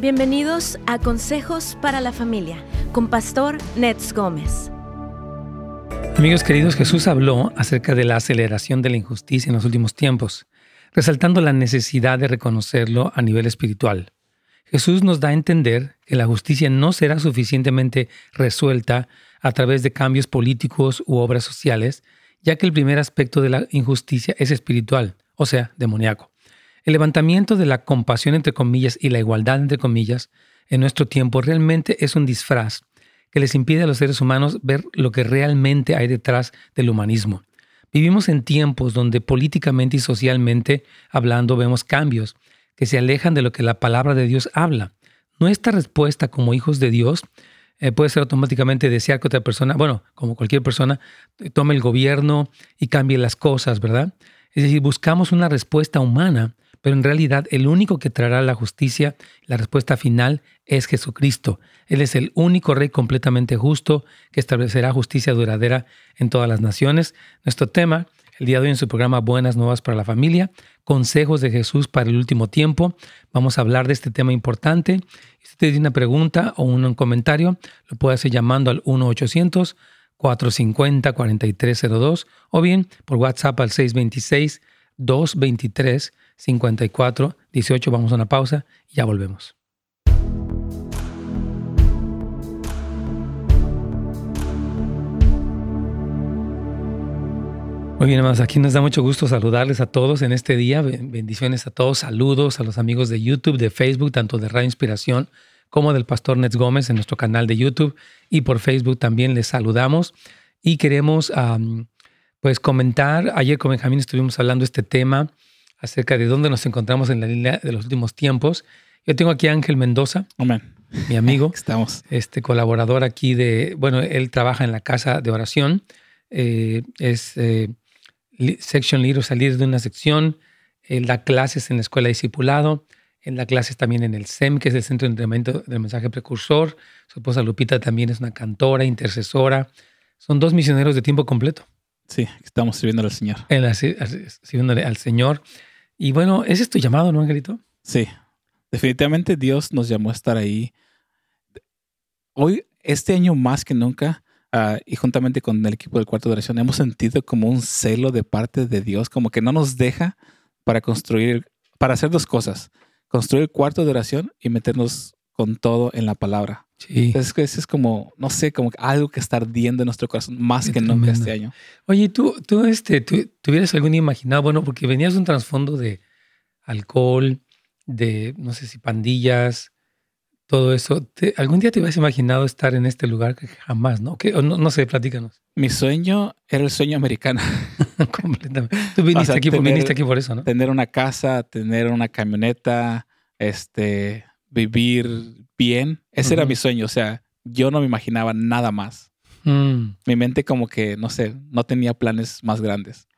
Bienvenidos a Consejos para la Familia con Pastor Nets Gómez. Amigos queridos, Jesús habló acerca de la aceleración de la injusticia en los últimos tiempos, resaltando la necesidad de reconocerlo a nivel espiritual. Jesús nos da a entender que la justicia no será suficientemente resuelta a través de cambios políticos u obras sociales, ya que el primer aspecto de la injusticia es espiritual, o sea, demoníaco. El levantamiento de la compasión entre comillas y la igualdad entre comillas en nuestro tiempo realmente es un disfraz que les impide a los seres humanos ver lo que realmente hay detrás del humanismo. Vivimos en tiempos donde políticamente y socialmente hablando vemos cambios que se alejan de lo que la palabra de Dios habla. Nuestra respuesta como hijos de Dios eh, puede ser automáticamente desear que otra persona, bueno, como cualquier persona, tome el gobierno y cambie las cosas, ¿verdad? Es decir, buscamos una respuesta humana pero en realidad el único que traerá la justicia, la respuesta final, es Jesucristo. Él es el único Rey completamente justo que establecerá justicia duradera en todas las naciones. Nuestro tema, el día de hoy en su programa Buenas Nuevas para la Familia, Consejos de Jesús para el último tiempo. Vamos a hablar de este tema importante. Si usted tiene una pregunta o un comentario, lo puede hacer llamando al 1-800. 450-4302 o bien por WhatsApp al 626 223 54 18. Vamos a una pausa y ya volvemos. Muy bien, hermanos, aquí nos da mucho gusto saludarles a todos en este día. Bendiciones a todos, saludos a los amigos de YouTube, de Facebook, tanto de Radio Inspiración como del Pastor Nets Gómez en nuestro canal de YouTube y por Facebook también les saludamos y queremos pues comentar. Ayer con Benjamín estuvimos hablando de este tema acerca de dónde nos encontramos en la línea de los últimos tiempos. Yo tengo aquí a Ángel Mendoza, mi amigo, Estamos. este colaborador aquí de, bueno, él trabaja en la casa de oración, eh, es eh, section leader, salir de una sección, él da clases en la escuela de discipulado, él da clases también en el SEM, que es el Centro de Entrenamiento del Mensaje Precursor. Su esposa Lupita también es una cantora, intercesora. Son dos misioneros de tiempo completo. Sí, estamos sirviendo al Señor. sirviéndole al Señor. Y bueno, ese es tu llamado, ¿no, Angelito? Sí, definitivamente Dios nos llamó a estar ahí. Hoy, este año más que nunca, ah, y juntamente con el equipo del cuarto de oración, hemos sentido como un celo de parte de Dios, como que no nos deja para construir, para hacer dos cosas, construir el cuarto de oración y meternos con todo en la palabra. Sí. Entonces, es como, no sé, como algo que está ardiendo en nuestro corazón más que nunca este año. Oye, ¿tú, tú, este, tú, tuvieras algún imaginado, bueno, porque venías de un trasfondo de alcohol, de, no sé si pandillas, todo eso. ¿Algún día te hubieras imaginado estar en este lugar? Que jamás, ¿no? no, no, sé, platícanos. Mi sueño era el sueño americano. Completamente. Tú viniste, aquí, viniste aquí por eso, ¿no? Tener una casa, tener una camioneta, este, vivir bien. Ese era mi sueño. O sea, yo no me imaginaba nada más. Mm. Mi mente como que, no sé, no tenía planes más grandes.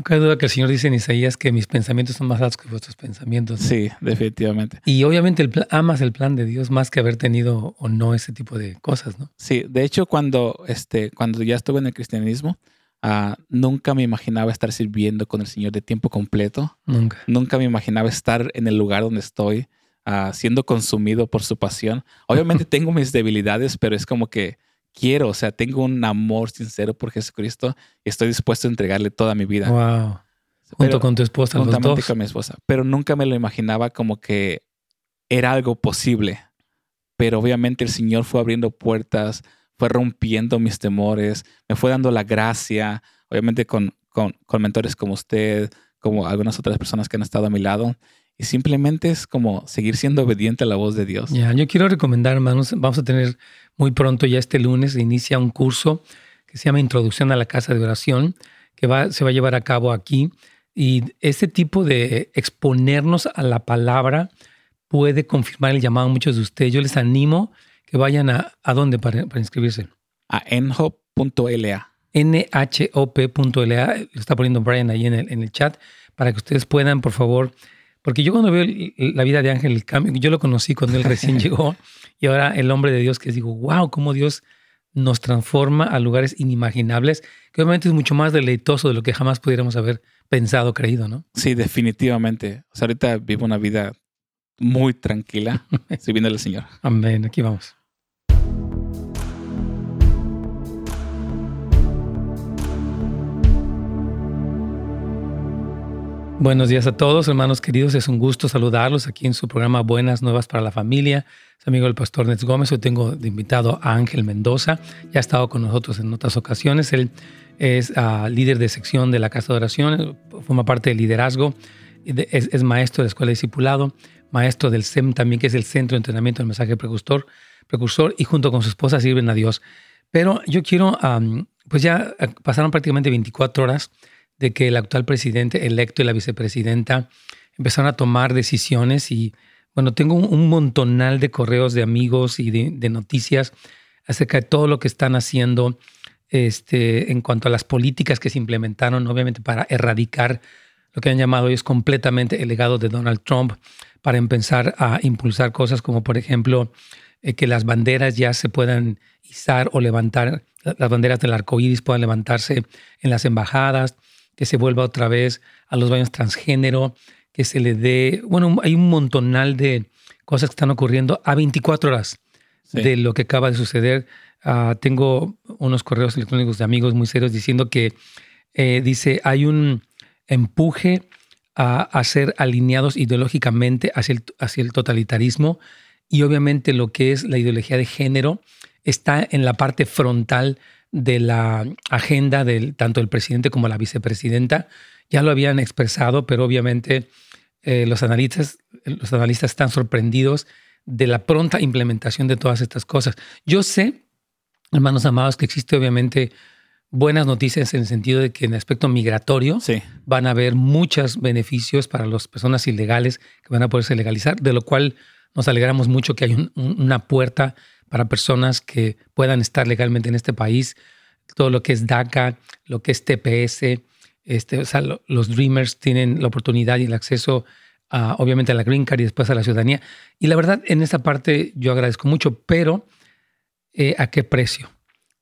No cabe duda que el Señor dice en Isaías que mis pensamientos son más altos que vuestros pensamientos. Sí, definitivamente. Y obviamente el amas el plan de Dios más que haber tenido o no ese tipo de cosas, ¿no? Sí, de hecho cuando, este, cuando ya estuve en el cristianismo, ah, nunca me imaginaba estar sirviendo con el Señor de tiempo completo. Nunca. Nunca me imaginaba estar en el lugar donde estoy siendo consumido por su pasión. Obviamente tengo mis debilidades, pero es como que quiero, o sea, tengo un amor sincero por Jesucristo y estoy dispuesto a entregarle toda mi vida. Wow. Junto con tu esposa, los dos. con mi esposa. Pero nunca me lo imaginaba como que era algo posible. Pero obviamente el Señor fue abriendo puertas, fue rompiendo mis temores, me fue dando la gracia, obviamente con, con, con mentores como usted, como algunas otras personas que han estado a mi lado. Y simplemente es como seguir siendo obediente a la voz de Dios. Ya, yo quiero recomendar, hermanos, vamos a tener muy pronto, ya este lunes, inicia un curso que se llama Introducción a la Casa de Oración, que va, se va a llevar a cabo aquí. Y este tipo de exponernos a la palabra puede confirmar el llamado a muchos de ustedes. Yo les animo que vayan a, ¿a dónde para, para inscribirse? A nhop.la. nhop.la, lo está poniendo Brian ahí en el, en el chat, para que ustedes puedan, por favor, porque yo cuando veo la vida de Ángel, el cambio, yo lo conocí cuando él recién llegó y ahora el hombre de Dios que digo, wow, cómo Dios nos transforma a lugares inimaginables, que obviamente es mucho más deleitoso de lo que jamás pudiéramos haber pensado, creído, ¿no? Sí, definitivamente. O sea, ahorita vivo una vida muy tranquila, sirviendo al Señor. Amén. Aquí vamos. Buenos días a todos, hermanos queridos. Es un gusto saludarlos aquí en su programa Buenas Nuevas para la Familia. Es amigo del pastor Nets Gómez. Hoy tengo de invitado a Ángel Mendoza. Ya ha estado con nosotros en otras ocasiones. Él es ah, líder de sección de la Casa de Oración, forma parte del liderazgo, es, maestro de la Escuela de Discipulado, maestro del SEM también, que es el Centro de Entrenamiento del Mensaje Precursor, precursor y junto con su esposa sirven a Dios. Pero yo quiero, pues ya ah, pasaron prácticamente 24 horas de que el actual presidente electo y la vicepresidenta empezaron a tomar decisiones y bueno, tengo un, montonal de correos de amigos y de, noticias acerca de todo lo que están haciendo este, en cuanto a las políticas que se implementaron, obviamente para erradicar lo que han llamado ellos completamente el legado de Donald Trump, para empezar a impulsar cosas como, por ejemplo, eh, que las banderas ya se puedan izar o levantar, las banderas del arco iris puedan levantarse en las embajadas, que se vuelva otra vez a los baños transgénero, que se le dé, bueno, hay un montonal de cosas que están ocurriendo a 24 horas de lo que acaba de suceder. Ah, tengo unos correos electrónicos de amigos muy serios diciendo que eh, dice hay un empuje a, ser alineados ideológicamente hacia el, hacia el totalitarismo y obviamente lo que es la ideología de género está en la parte frontal de la agenda del tanto el presidente como la vicepresidenta. Ya lo habían expresado, pero obviamente eh, los, analistas, los analistas están sorprendidos de la pronta implementación de todas estas cosas. Yo sé, hermanos amados, que existe obviamente buenas noticias en el sentido de que en el aspecto migratorio van a haber muchos beneficios para las personas ilegales que van a poderse legalizar, de lo cual nos alegramos mucho que hay una puerta para personas que puedan estar legalmente en este país. Todo lo que es DACA, lo que es TPS, este, o sea, los Dreamers tienen la oportunidad y el acceso a, obviamente a la Green Card y después a la ciudadanía. Y la verdad, en esta parte yo agradezco mucho, pero eh, ¿a qué precio?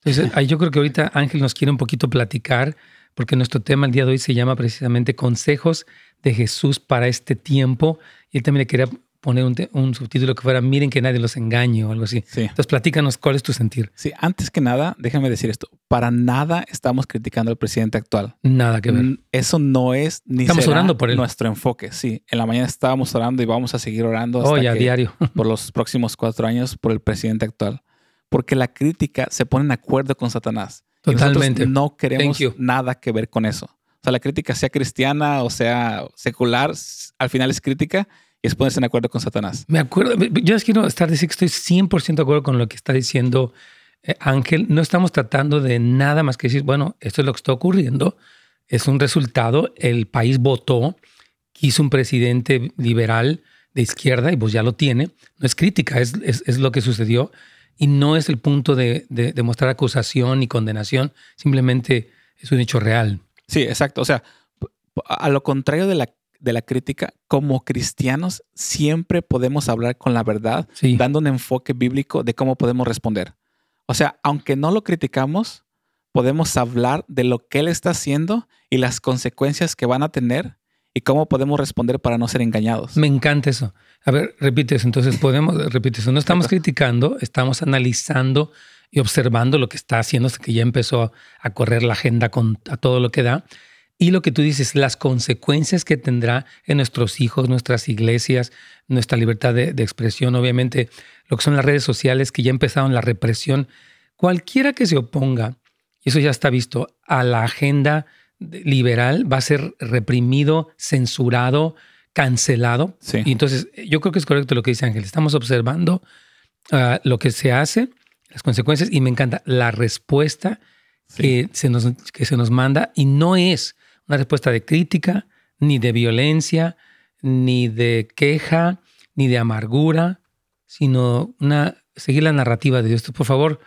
Entonces, yo creo que ahorita Ángel nos quiere un poquito platicar, porque nuestro tema el día de hoy se llama precisamente Consejos de Jesús para este tiempo. Y él también le quería poner un, subtítulo que fuera Miren que nadie los engañe o algo así. Entonces, platícanos cuál es tu sentir. Sí, antes que nada, déjame decir esto. Para nada estamos criticando al presidente actual. Nada que ver. Eso no es ni estamos orando por él. nuestro enfoque. Sí, en la mañana estábamos orando y vamos a seguir orando hasta a diario. por los próximos cuatro años por el presidente actual. Porque la crítica se pone en acuerdo con Satanás. Totalmente. no queremos nada que ver con eso. O sea, la crítica sea cristiana o sea secular, al final es crítica y es ponerse en acuerdo con Satanás. Me acuerdo, yo les quiero estar decir que estoy 100% de acuerdo con lo que está diciendo eh, Ángel. No estamos tratando de nada más que decir, bueno, esto es lo que está ocurriendo, es un resultado, el país votó, quiso un presidente liberal de izquierda y pues ya lo tiene. No es crítica, es, es, lo que sucedió y no es el punto de, de, de mostrar acusación y condenación, simplemente es un hecho real. Sí, exacto. O sea, a lo contrario de la de la crítica, como cristianos siempre podemos hablar con la verdad, dando un enfoque bíblico de cómo podemos responder. O sea, aunque no lo criticamos, podemos hablar de lo que él está haciendo y las consecuencias que van a tener y cómo podemos responder para no ser engañados. Me encanta eso. A ver, repite eso. Entonces podemos, repite eso. No estamos criticando, estamos analizando y observando lo que está haciendo hasta que ya empezó a correr la agenda con a todo lo que da y lo que tú dices, las consecuencias que tendrá en nuestros hijos, nuestras iglesias, nuestra libertad de, expresión, obviamente, lo que son las redes sociales que ya empezaron la represión. Cualquiera que se oponga, y eso ya está visto, a la agenda liberal va a ser reprimido, censurado, cancelado. Y entonces yo creo que es correcto lo que dice Ángel. Estamos observando ah, lo que se hace, las consecuencias, y me encanta la respuesta que, se nos, que se nos manda, y no es una respuesta de crítica, ni de violencia, ni de queja, ni de amargura, sino una seguir la narrativa de Dios. Por favor,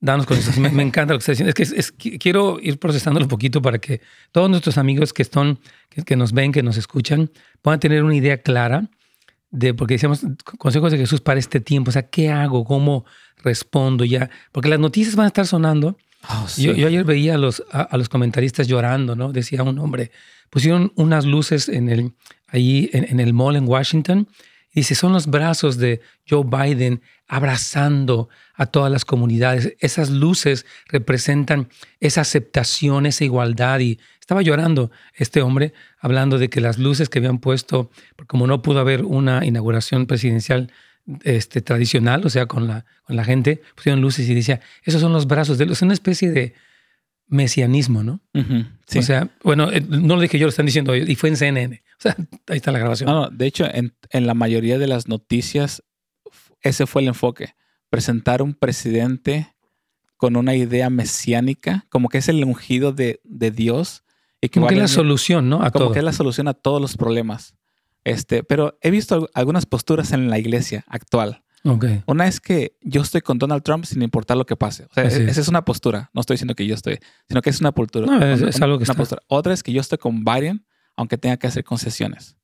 danos con eso. Me, encanta lo que está diciendo. Es que quiero ir procesándolo un poquito para que todos nuestros amigos que están, que, nos ven, que nos escuchan, puedan tener una idea clara de, porque decíamos, consejos de Jesús para este tiempo. O sea, ¿qué hago? ¿Cómo respondo ya? Porque las noticias van a estar sonando Oh, yo, ayer veía a los, a, los comentaristas llorando, ¿no? Decía un hombre, pusieron unas luces en el, ahí en, el mall en Washington Y dice, son los brazos de Joe Biden abrazando a todas las comunidades. Esas luces representan esa aceptación, esa igualdad. Y estaba llorando este hombre hablando de que las luces que habían puesto, como no pudo haber una inauguración presidencial este, tradicional, o sea, con la, con la gente, pusieron luces y decía, esos son los brazos de. Es una especie de mesianismo, ¿no? O sea, bueno, eh, no lo dije yo, lo están diciendo y fue en CNN. O sea, ahí está la grabación. No, no, de hecho, en, en la mayoría de las noticias, ese fue el enfoque. Presentar un presidente con una idea mesiánica, como que es el ungido de, de Dios. Y que como que es la solución, ¿no? A como que es la solución a todos los problemas. Este, pero he visto algunas posturas en la iglesia actual una es que yo estoy con Donald Trump sin importar lo que pase. O sea, esa es una postura. No estoy diciendo que yo estoy, sino que es una postura. No, es, algo que una postura. Otra es que yo estoy con Biden, aunque tenga que hacer concesiones.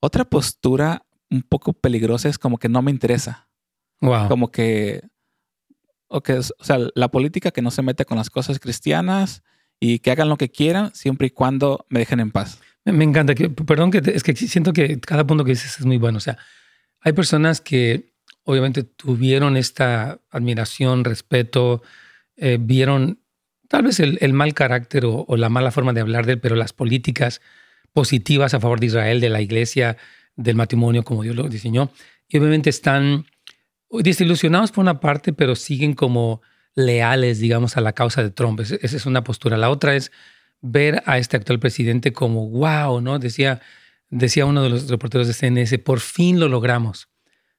Otra postura un poco peligrosa es como que no me interesa. Wow. Como que, o sea, la política que no se mete con las cosas cristianas y que hagan lo que quieran siempre y cuando me dejen en paz. Me, encanta. Que, perdón, que es que siento que cada punto que dices es muy bueno. O sea, hay personas que obviamente tuvieron esta admiración, respeto, eh, vieron tal vez el, mal carácter o, la mala forma de hablar de él, pero las políticas positivas a favor de Israel, de la iglesia, del matrimonio, como Dios lo diseñó. Y obviamente están desilusionados por una parte, pero siguen como leales, digamos, a la causa de Trump. Esa es una postura. La otra es ver a este actual presidente como, wow, ¿no? Decía, decía uno de los reporteros de CNS, por fin lo logramos.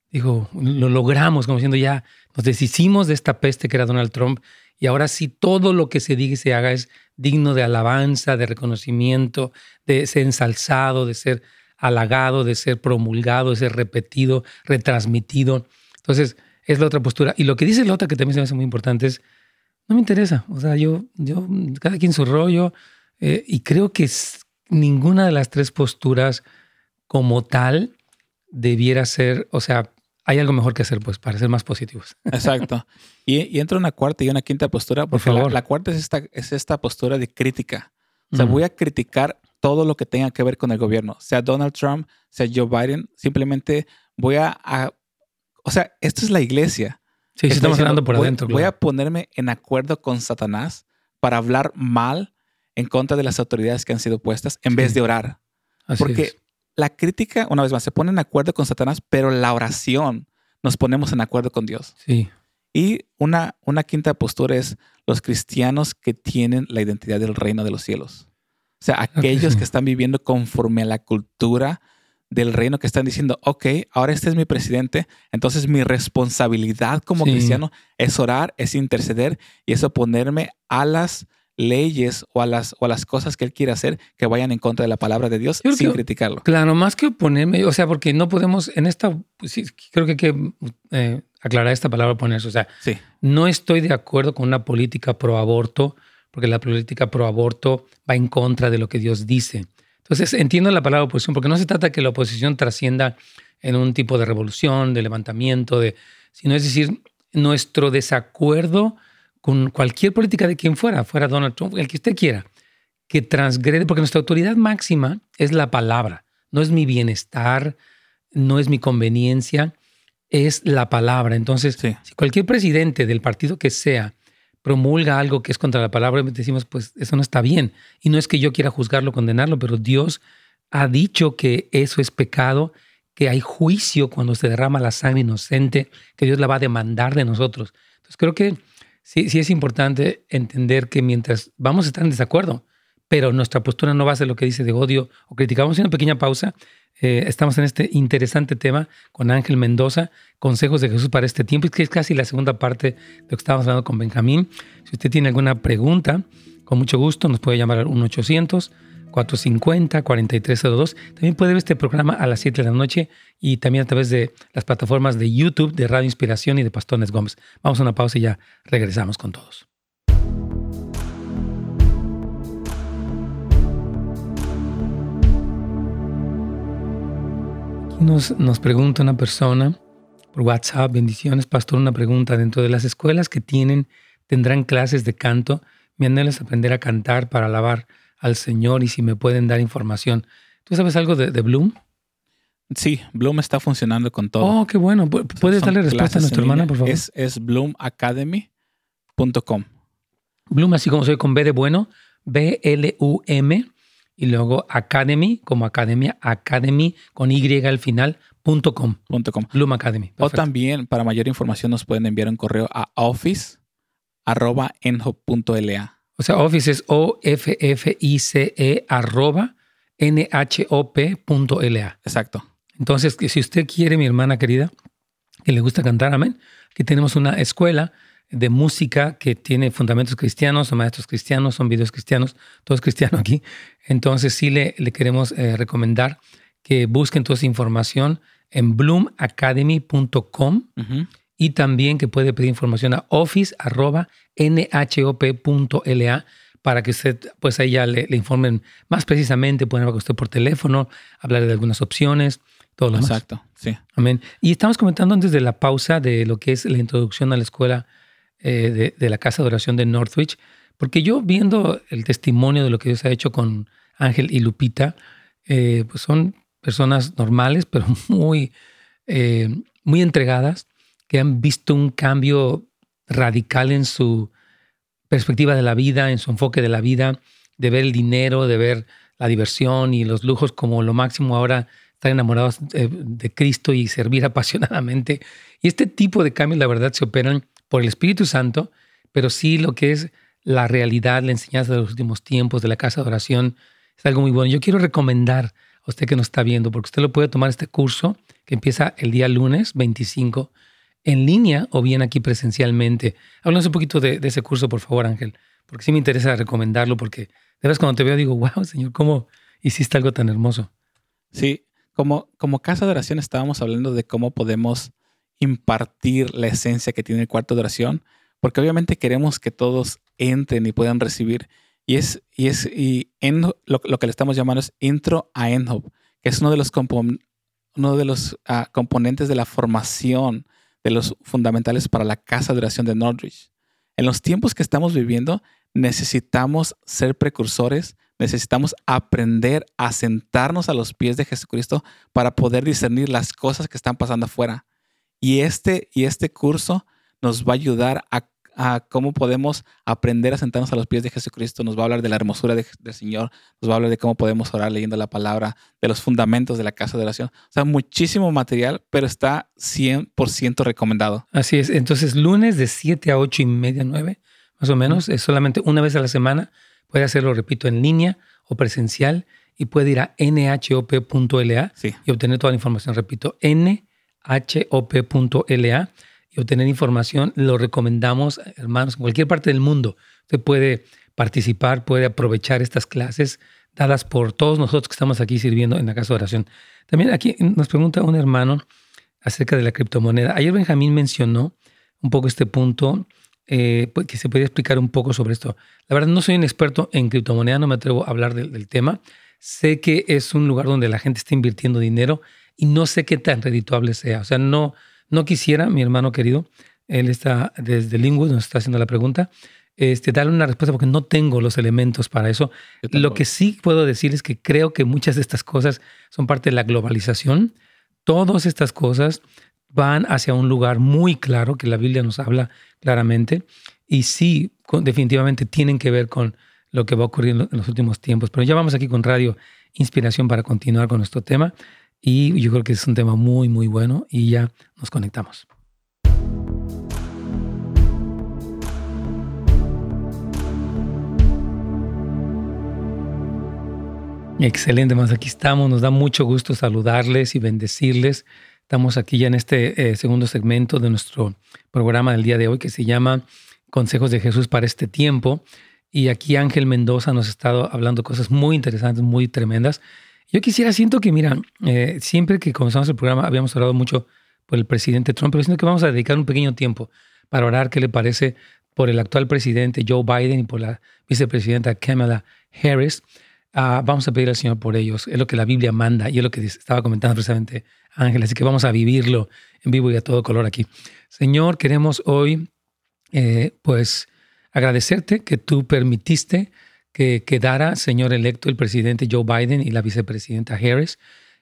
Digo, lo logramos, como diciendo ya, nos deshicimos de esta peste que era Donald Trump y ahora sí todo lo que se diga y se haga es digno de alabanza, de reconocimiento, de ser ensalzado, de ser halagado, de ser promulgado, de ser repetido, retransmitido. Entonces, es la otra postura. Y lo que dice la otra que también se me hace muy importante es, no me interesa. O sea, yo, yo cada quien su rollo, eh, y creo que ninguna de las tres posturas como tal debiera ser, o sea, hay algo mejor que hacer, pues, para ser más positivos. Exacto. Y, entra una cuarta y una quinta postura, porque Por favor. La, cuarta es esta, es esta postura de crítica. O sea, voy a criticar todo lo que tenga que ver con el gobierno, sea Donald Trump, sea Joe Biden, simplemente voy a, o sea, esto es la iglesia. Sí, sí estamos hablando por adentro. Voy a ponerme en acuerdo con Satanás para hablar mal en contra de las autoridades que han sido puestas en vez de orar. Así porque la crítica, una vez más, se pone en acuerdo con Satanás, pero la oración nos ponemos en acuerdo con Dios. Sí. Y una, una quinta postura es los cristianos que tienen la identidad del reino de los cielos. O sea, aquellos que están viviendo conforme a la cultura del reino, que están diciendo, ok, ahora este es mi presidente, entonces mi responsabilidad como cristiano es orar, es interceder y es oponerme a las leyes o a las, o las cosas que él quiere hacer que vayan en contra de la palabra de Dios sin criticarlo. Claro, más que oponerme, o sea, porque no podemos, en esta, pues creo que hay que eh, aclarar esta palabra ponerse, o sea, no estoy de acuerdo con una política pro aborto, porque la política pro aborto va en contra de lo que Dios dice. Entonces, entiendo la palabra oposición, porque no se trata que la oposición trascienda en un tipo de revolución, de levantamiento, de, sino es decir, nuestro desacuerdo con cualquier política de quien fuera, fuera Donald Trump, el que usted quiera, que transgrede, porque nuestra autoridad máxima es la palabra, no es mi bienestar, no es mi conveniencia, es la palabra. Entonces, si cualquier presidente del partido que sea promulga algo que es contra la palabra, decimos, pues eso no está bien. Y no es que yo quiera juzgarlo, condenarlo, pero Dios ha dicho que eso es pecado, que hay juicio cuando se derrama la sangre inocente, que Dios la va a demandar de nosotros. Entonces, creo que sí, sí es importante entender que mientras vamos a estar en desacuerdo, pero nuestra postura no va a ser lo que dice de odio o criticamos. Una pequeña pausa. Eh, estamos en este interesante tema con Ángel Mendoza, Consejos de Jesús para este tiempo, que es casi la segunda parte de lo que estábamos hablando con Benjamín. Si usted tiene alguna pregunta, con mucho gusto nos puede llamar al 1 800 450-4302. También puede ver este programa a las 7 de la noche y también a través de las plataformas de YouTube, de Radio Inspiración y de Pastones Gómez. Vamos a una pausa y ya regresamos con todos. Nos, nos pregunta una persona por WhatsApp, bendiciones, pastor, una pregunta. Dentro de las escuelas que tienen, tendrán clases de canto. Mi anhelo es aprender a cantar para alabar al Señor y si me pueden dar información. ¿Tú sabes algo de, Bloom? Sí, Bloom está funcionando con todo. Oh, qué bueno. ¿Puedes darle respuesta a nuestra hermana, por favor? Es, es bloomacademy.com. Bloom, así como soy con B de bueno, B-L-U-M, y luego Academy, como academia, Academy con Y al final, punto com. Bloom Academy. O también, para mayor información, nos pueden enviar un correo a office arroba O sea, office es O-F-F-I-C-E arroba N-H-O-P.la. Exacto. Entonces, si usted quiere, mi hermana querida, que le gusta cantar, amén, aquí tenemos una escuela de música que tiene fundamentos cristianos, son maestros cristianos, son videos cristianos, todo es cristiano aquí. Entonces sí le, le queremos eh, recomendar que busquen toda esa información en bloomacademy.com y también que puede pedir información a office.nhop.la para que usted, pues ahí ya le, informen más precisamente, pueden hablar con usted por teléfono, hablar de algunas opciones, todo lo Exacto, sí. Amén. Y estamos comentando antes de la pausa de lo que es la introducción a la escuela eh, de, la casa de oración de Northwich, porque yo viendo el testimonio de lo que Dios ha hecho con Ángel y Lupita, eh, pues son personas normales, pero muy, eh, muy entregadas, que han visto un cambio radical en su perspectiva de la vida, en su enfoque de la vida, de ver el dinero, de ver la diversión y los lujos como lo máximo ahora, estar enamorados de, Cristo y servir apasionadamente. Y este tipo de cambios, la verdad, se operan por el Espíritu Santo, pero sí lo que es la realidad, la enseñanza de los últimos tiempos, de la casa de oración, es algo muy bueno. Yo quiero recomendar a usted que nos está viendo, porque usted lo puede tomar este curso que empieza el día lunes 25 en línea o bien aquí presencialmente. Háblanos un poquito de, ese curso, por favor, Ángel, porque sí me interesa recomendarlo, porque de verdad cuando te veo digo, wow, Señor, ¿cómo hiciste algo tan hermoso? Sí, como, como casa de oración estábamos hablando de cómo podemos impartir la esencia que tiene el cuarto de oración, porque obviamente queremos que todos entren y puedan recibir. Y es, y es, y en, lo, que le estamos llamando es intro a Enhope, que es uno de los, uno de los ah, componentes de la formación de los fundamentales para la casa de oración de Norwich. En los tiempos que estamos viviendo, necesitamos ser precursores, necesitamos aprender a sentarnos a los pies de Jesucristo para poder discernir las cosas que están pasando afuera. Y este, y este curso nos va a ayudar a a cómo podemos aprender a sentarnos a los pies de Jesucristo, nos va a hablar de la hermosura del Señor, nos va a hablar de cómo podemos orar leyendo la palabra, de los fundamentos de la casa de oración. O sea, muchísimo material, pero está 100% recomendado. Así es. Entonces, lunes de 7 a 8 y media, 9, más o menos, es solamente una vez a la semana. Puede hacerlo, repito, en línea o presencial y puede ir a nhop.la y obtener toda la información. Repito, nhop.la y obtener información, lo recomendamos, hermanos, en cualquier parte del mundo. Usted puede participar, puede aprovechar estas clases dadas por todos nosotros que estamos aquí sirviendo en la casa de oración. También aquí nos pregunta un hermano acerca de la criptomoneda. Ayer Benjamín mencionó un poco este punto, eh, pues, que se puede explicar un poco sobre esto. La verdad, no soy un experto en criptomoneda, no me atrevo a hablar del tema. Sé que es un lugar donde la gente está invirtiendo dinero y no sé qué tan redituable sea. O sea, no, no quisiera, mi hermano querido, él está desde Lingus, nos está haciendo la pregunta, este, darle una respuesta porque no tengo los elementos para eso. Lo que sí puedo decir es que creo que muchas de estas cosas son parte de la globalización. Todas estas cosas van hacia un lugar muy claro que la Biblia nos habla claramente y sí, definitivamente tienen que ver con lo que va ocurriendo en los últimos tiempos. Pero ya vamos aquí con Radio Inspiración para continuar con nuestro tema. Y yo creo que es un tema muy, muy bueno y ya nos conectamos. Excelente, más aquí estamos. Nos da mucho gusto saludarles y bendecirles. Estamos aquí ya en este eh, segundo segmento de nuestro programa del día de hoy que se llama Consejos de Jesús para este tiempo. Y aquí Ángel Mendoza nos ha estado hablando cosas muy interesantes, muy tremendas. Yo quisiera, siento que, mira, eh, siempre que comenzamos el programa habíamos orado mucho por el presidente Trump, pero siento que vamos a dedicar un pequeño tiempo para orar qué le parece por el actual presidente Joe Biden y por la vicepresidenta Kamala Harris. Ah, vamos a pedir al Señor por ellos. Es lo que la Biblia manda y es lo que estaba comentando precisamente Ángel. Así que vamos a vivirlo en vivo y a todo color aquí. Señor, queremos hoy, eh, pues, agradecerte que tú permitiste que quedara, señor electo, el presidente Joe Biden y la vicepresidenta Harris.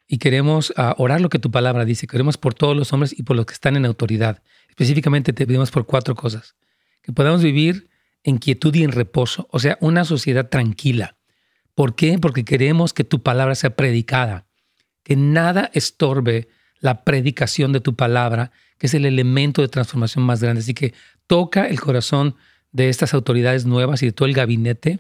y queremos ah, orar lo que tu palabra dice. Queremos por todos los hombres y por los que están en autoridad. Específicamente te pedimos por cuatro cosas. Que podamos vivir en quietud y en reposo, o sea, una sociedad tranquila. ¿Por qué? Porque queremos que tu palabra sea predicada, que nada estorbe la predicación de tu palabra, que es el elemento de transformación más grande. Así que toca el corazón de estas autoridades nuevas y de todo el gabinete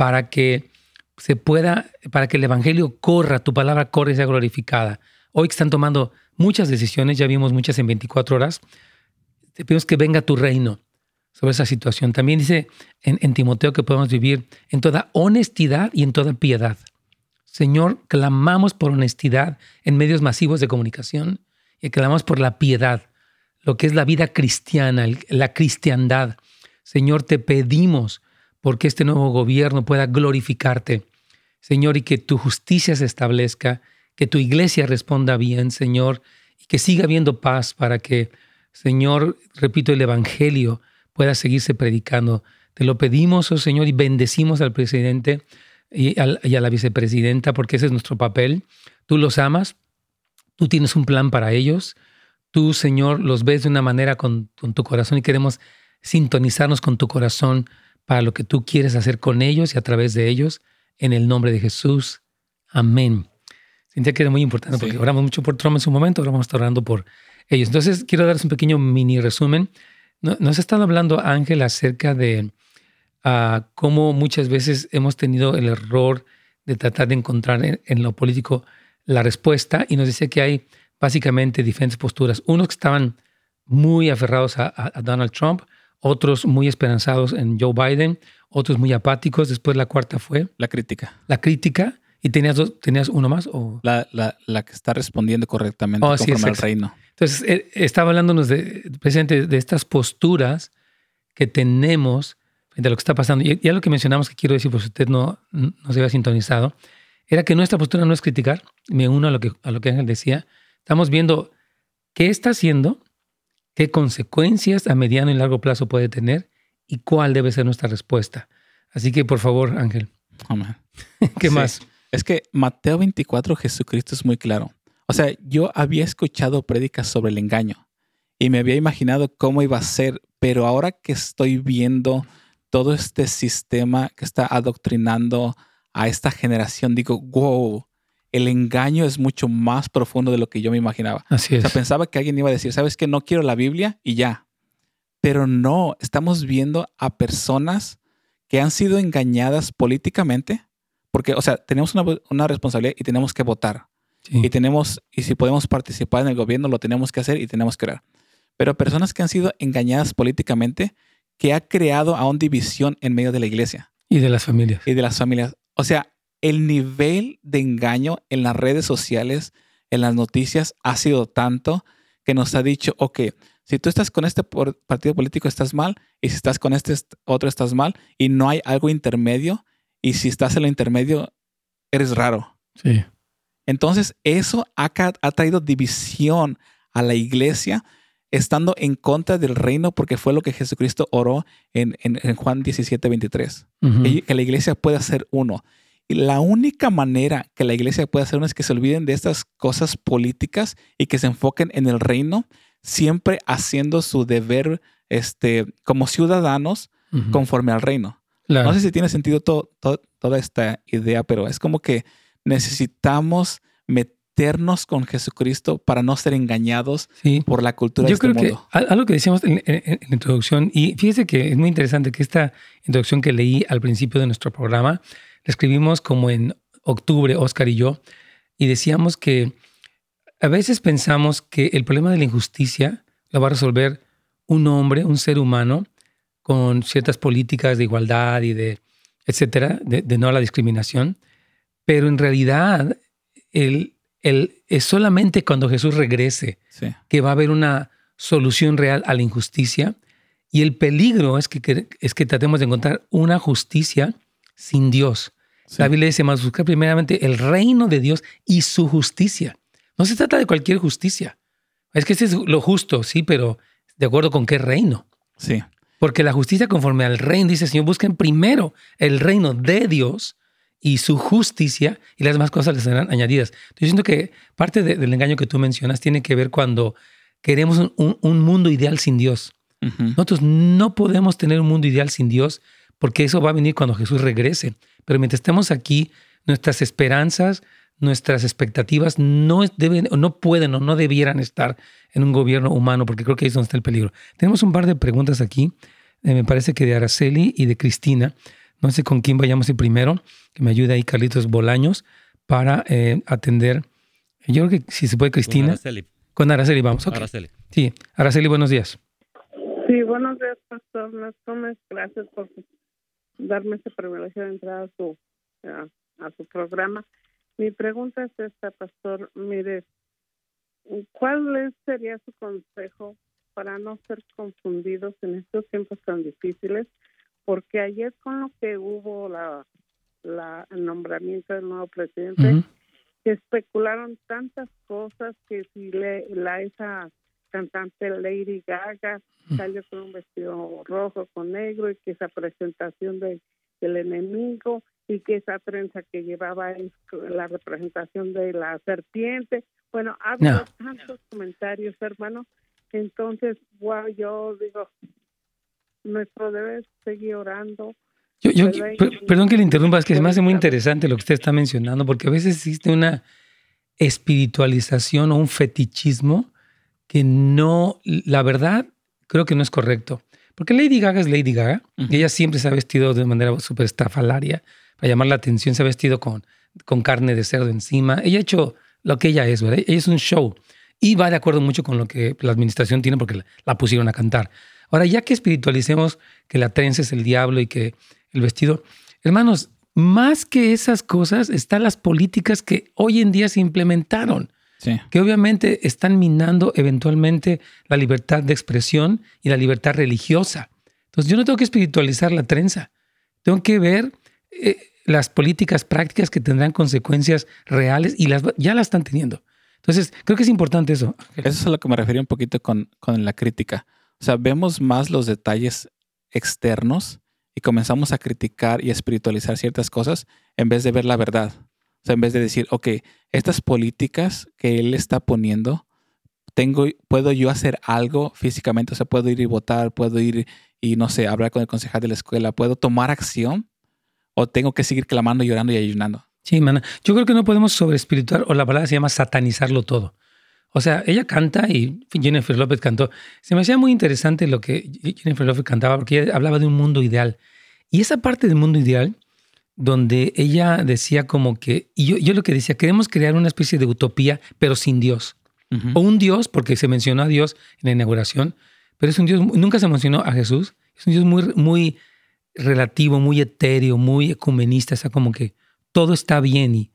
para que se pueda, para que el Evangelio corra, tu palabra corra y sea glorificada. Hoy que están tomando muchas decisiones, ya vimos muchas en 24 horas, te pedimos que venga tu reino sobre esa situación. También dice en, en Timoteo que podemos vivir en toda honestidad y en toda piedad. Señor, clamamos por honestidad en medios masivos de comunicación y clamamos por la piedad, lo que es la vida cristiana, la cristiandad. Señor, te pedimos porque este nuevo gobierno pueda glorificarte, Señor, y que tu justicia se establezca, que tu iglesia responda bien, Señor, y que siga habiendo paz para que, Señor, repito, el Evangelio pueda seguirse predicando. Te lo pedimos, oh Señor, y bendecimos al presidente y, a la vicepresidenta, porque ese es nuestro papel. Tú los amas, tú tienes un plan para ellos, tú, Señor, los ves de una manera con, con tu corazón y queremos sintonizarnos con tu corazón para lo que tú quieres hacer con ellos y a través de ellos, en el nombre de Jesús. Amén. Sentía que era muy importante porque oramos mucho por Trump en su momento, ahora vamos a estar orando por ellos. Entonces, quiero darles un pequeño mini resumen. Nos ha estado hablando Ángel acerca de uh, cómo muchas veces hemos tenido el error de tratar de encontrar en, lo político la respuesta y nos decía que hay básicamente diferentes posturas. Unos que estaban muy aferrados a Donald Trump, otros muy esperanzados en Joe Biden, otros muy apáticos. Después la cuarta fue... La crítica. La crítica. ¿Y tenías, dos, tenías uno más? O? La, la, la que está respondiendo correctamente oh, conforme al reino. Entonces, eh, estaba hablándonos de, presente de estas posturas que tenemos frente a lo que está pasando. Y ya lo que mencionamos, que quiero decir, pues usted no, no se había sintonizado, era que nuestra postura no es criticar. Me uno a lo que, a lo que Ángel decía. Estamos viendo qué está haciendo qué consecuencias a mediano y largo plazo puede tener y cuál debe ser nuestra respuesta. Así que, por favor, Ángel. Amén. ¿Qué más? Es que Mateo 24, Jesucristo es muy claro. O sea, yo había escuchado prédicas sobre el engaño y me había imaginado cómo iba a ser, pero ahora que estoy viendo todo este sistema que está adoctrinando a esta generación, digo, wow, el engaño es mucho más profundo de lo que yo me imaginaba. Así es. O sea, pensaba que alguien iba a decir, ¿sabes qué? No quiero la Biblia y ya. Pero no, estamos viendo a personas que han sido engañadas políticamente, porque, o sea, tenemos una, responsabilidad y tenemos que votar. Y tenemos, y si podemos participar en el gobierno, lo tenemos que hacer y tenemos que orar. Pero personas que han sido engañadas políticamente, que ha creado aún división en medio de la iglesia. Y de las familias. Y de las familias. O sea, el nivel de engaño en las redes sociales, en las noticias, ha sido tanto que nos ha dicho, ok, si tú estás con este partido político estás mal, y si estás con este otro estás mal, y no hay algo intermedio, y si estás en lo intermedio, eres raro. Sí. Entonces, eso ha, ha traído división a la iglesia, estando en contra del reino, porque fue lo que Jesucristo oró en, Juan 17, 23. que la iglesia pueda ser uno. La única manera que la iglesia puede hacer es que se olviden de estas cosas políticas y que se enfoquen en el reino, siempre haciendo su deber este, como ciudadanos conforme al reino. No sé si tiene sentido toda esta idea, pero es como que necesitamos meternos con Jesucristo para no ser engañados por la cultura Yo de este creo Que algo que decíamos en, en, la introducción, y fíjese que es muy interesante que esta introducción que leí al principio de nuestro programa, la escribimos como en octubre, Oscar y yo, y decíamos que a veces pensamos que el problema de la injusticia lo va a resolver un hombre, un ser humano, con ciertas políticas de igualdad y de, etcétera, de, no a la discriminación, pero en realidad el, el, es solamente cuando Jesús regrese que va a haber una solución real a la injusticia. Y el peligro es que, es que tratemos de encontrar una justicia sin Dios. La Biblia dice más buscar primeramente el reino de Dios y su justicia. No se trata de cualquier justicia. Es que ese es lo justo, sí, pero de acuerdo con qué reino. Sí. Porque la justicia conforme al reino, dice el Señor, busquen primero el reino de Dios y su justicia y las demás cosas les serán añadidas. Yo siento que parte del engaño que tú mencionas tiene que ver cuando queremos un, mundo ideal sin Dios. Nosotros no podemos tener un mundo ideal sin Dios porque eso va a venir cuando Jesús regrese. Pero mientras estemos aquí, nuestras esperanzas, nuestras expectativas no deben, no pueden o no debieran estar en un gobierno humano, porque creo que ahí es donde está el peligro. Tenemos un par de preguntas aquí, eh, me parece que de Araceli y de Cristina. No sé con quién vayamos el primero, que me ayude ahí Carlitos Bolaños para eh, atender. Yo creo que si se puede, Cristina. Con Araceli. Con Araceli vamos. Araceli. Sí, Araceli, buenos días. Sí, buenos días, Pastor. Gracias por darme ese privilegio de entrar a su, a, su programa. Mi pregunta es esta, pastor. Mire, ¿cuál sería su consejo para no ser confundidos en estos tiempos tan difíciles? Porque ayer con lo que hubo la, la el nombramiento del nuevo presidente, especularon tantas cosas que si le, la esa cantante Lady Gaga salió con un vestido rojo con negro y que esa presentación de, del enemigo y que esa trenza que llevaba es la representación de la serpiente. Bueno, ha habido tantos comentarios, hermano. Entonces, wow, yo digo, nuestro debe seguir orando. Yo, perdón que le interrumpa, es que se me hace muy interesante lo que usted está mencionando, porque a veces existe una espiritualización o un fetichismo que no, la verdad, creo que no es correcto. Porque Lady Gaga es Lady Gaga y ella siempre se ha vestido de manera súper estrafalaria para llamar la atención, se ha vestido con, con carne de cerdo encima. Ella ha hecho lo que ella es, ¿verdad? Ella es un show y va de acuerdo mucho con lo que la administración tiene porque la, pusieron a cantar. Ahora, ya que espiritualicemos que la trenza es el diablo y que el vestido, hermanos, más que esas cosas están las políticas que hoy en día se implementaron que obviamente están minando eventualmente la libertad de expresión y la libertad religiosa. Entonces yo no tengo que espiritualizar la trenza, tengo que ver eh, las políticas prácticas que tendrán consecuencias reales y las, ya las están teniendo. Entonces creo que es importante eso. Eso es a lo que me refería un poquito con, con la crítica. O sea, vemos más los detalles externos y comenzamos a criticar y espiritualizar ciertas cosas en vez de ver la verdad. O sea, en vez de decir, ok, estas políticas que él está poniendo, tengo, puedo yo hacer algo físicamente, o sea, puedo ir y votar, puedo ir y, no sé, hablar con el concejal de la escuela, puedo tomar acción o tengo que seguir clamando, llorando y ayunando. Sí, mana. Yo creo que no podemos sobre espiritual, o la palabra se llama satanizarlo todo. O sea, ella canta y Jennifer López cantó. Se me hacía muy interesante lo que Jennifer López cantaba porque ella hablaba de un mundo ideal. Y esa parte del mundo ideal donde ella decía como que, y yo, yo lo que decía, queremos crear una especie de utopía, pero sin Dios. O un Dios, porque se mencionó a Dios en la inauguración, pero es un Dios, nunca se mencionó a Jesús, es un Dios muy, muy relativo, muy etéreo, muy ecumenista, o sea, como que todo está bien y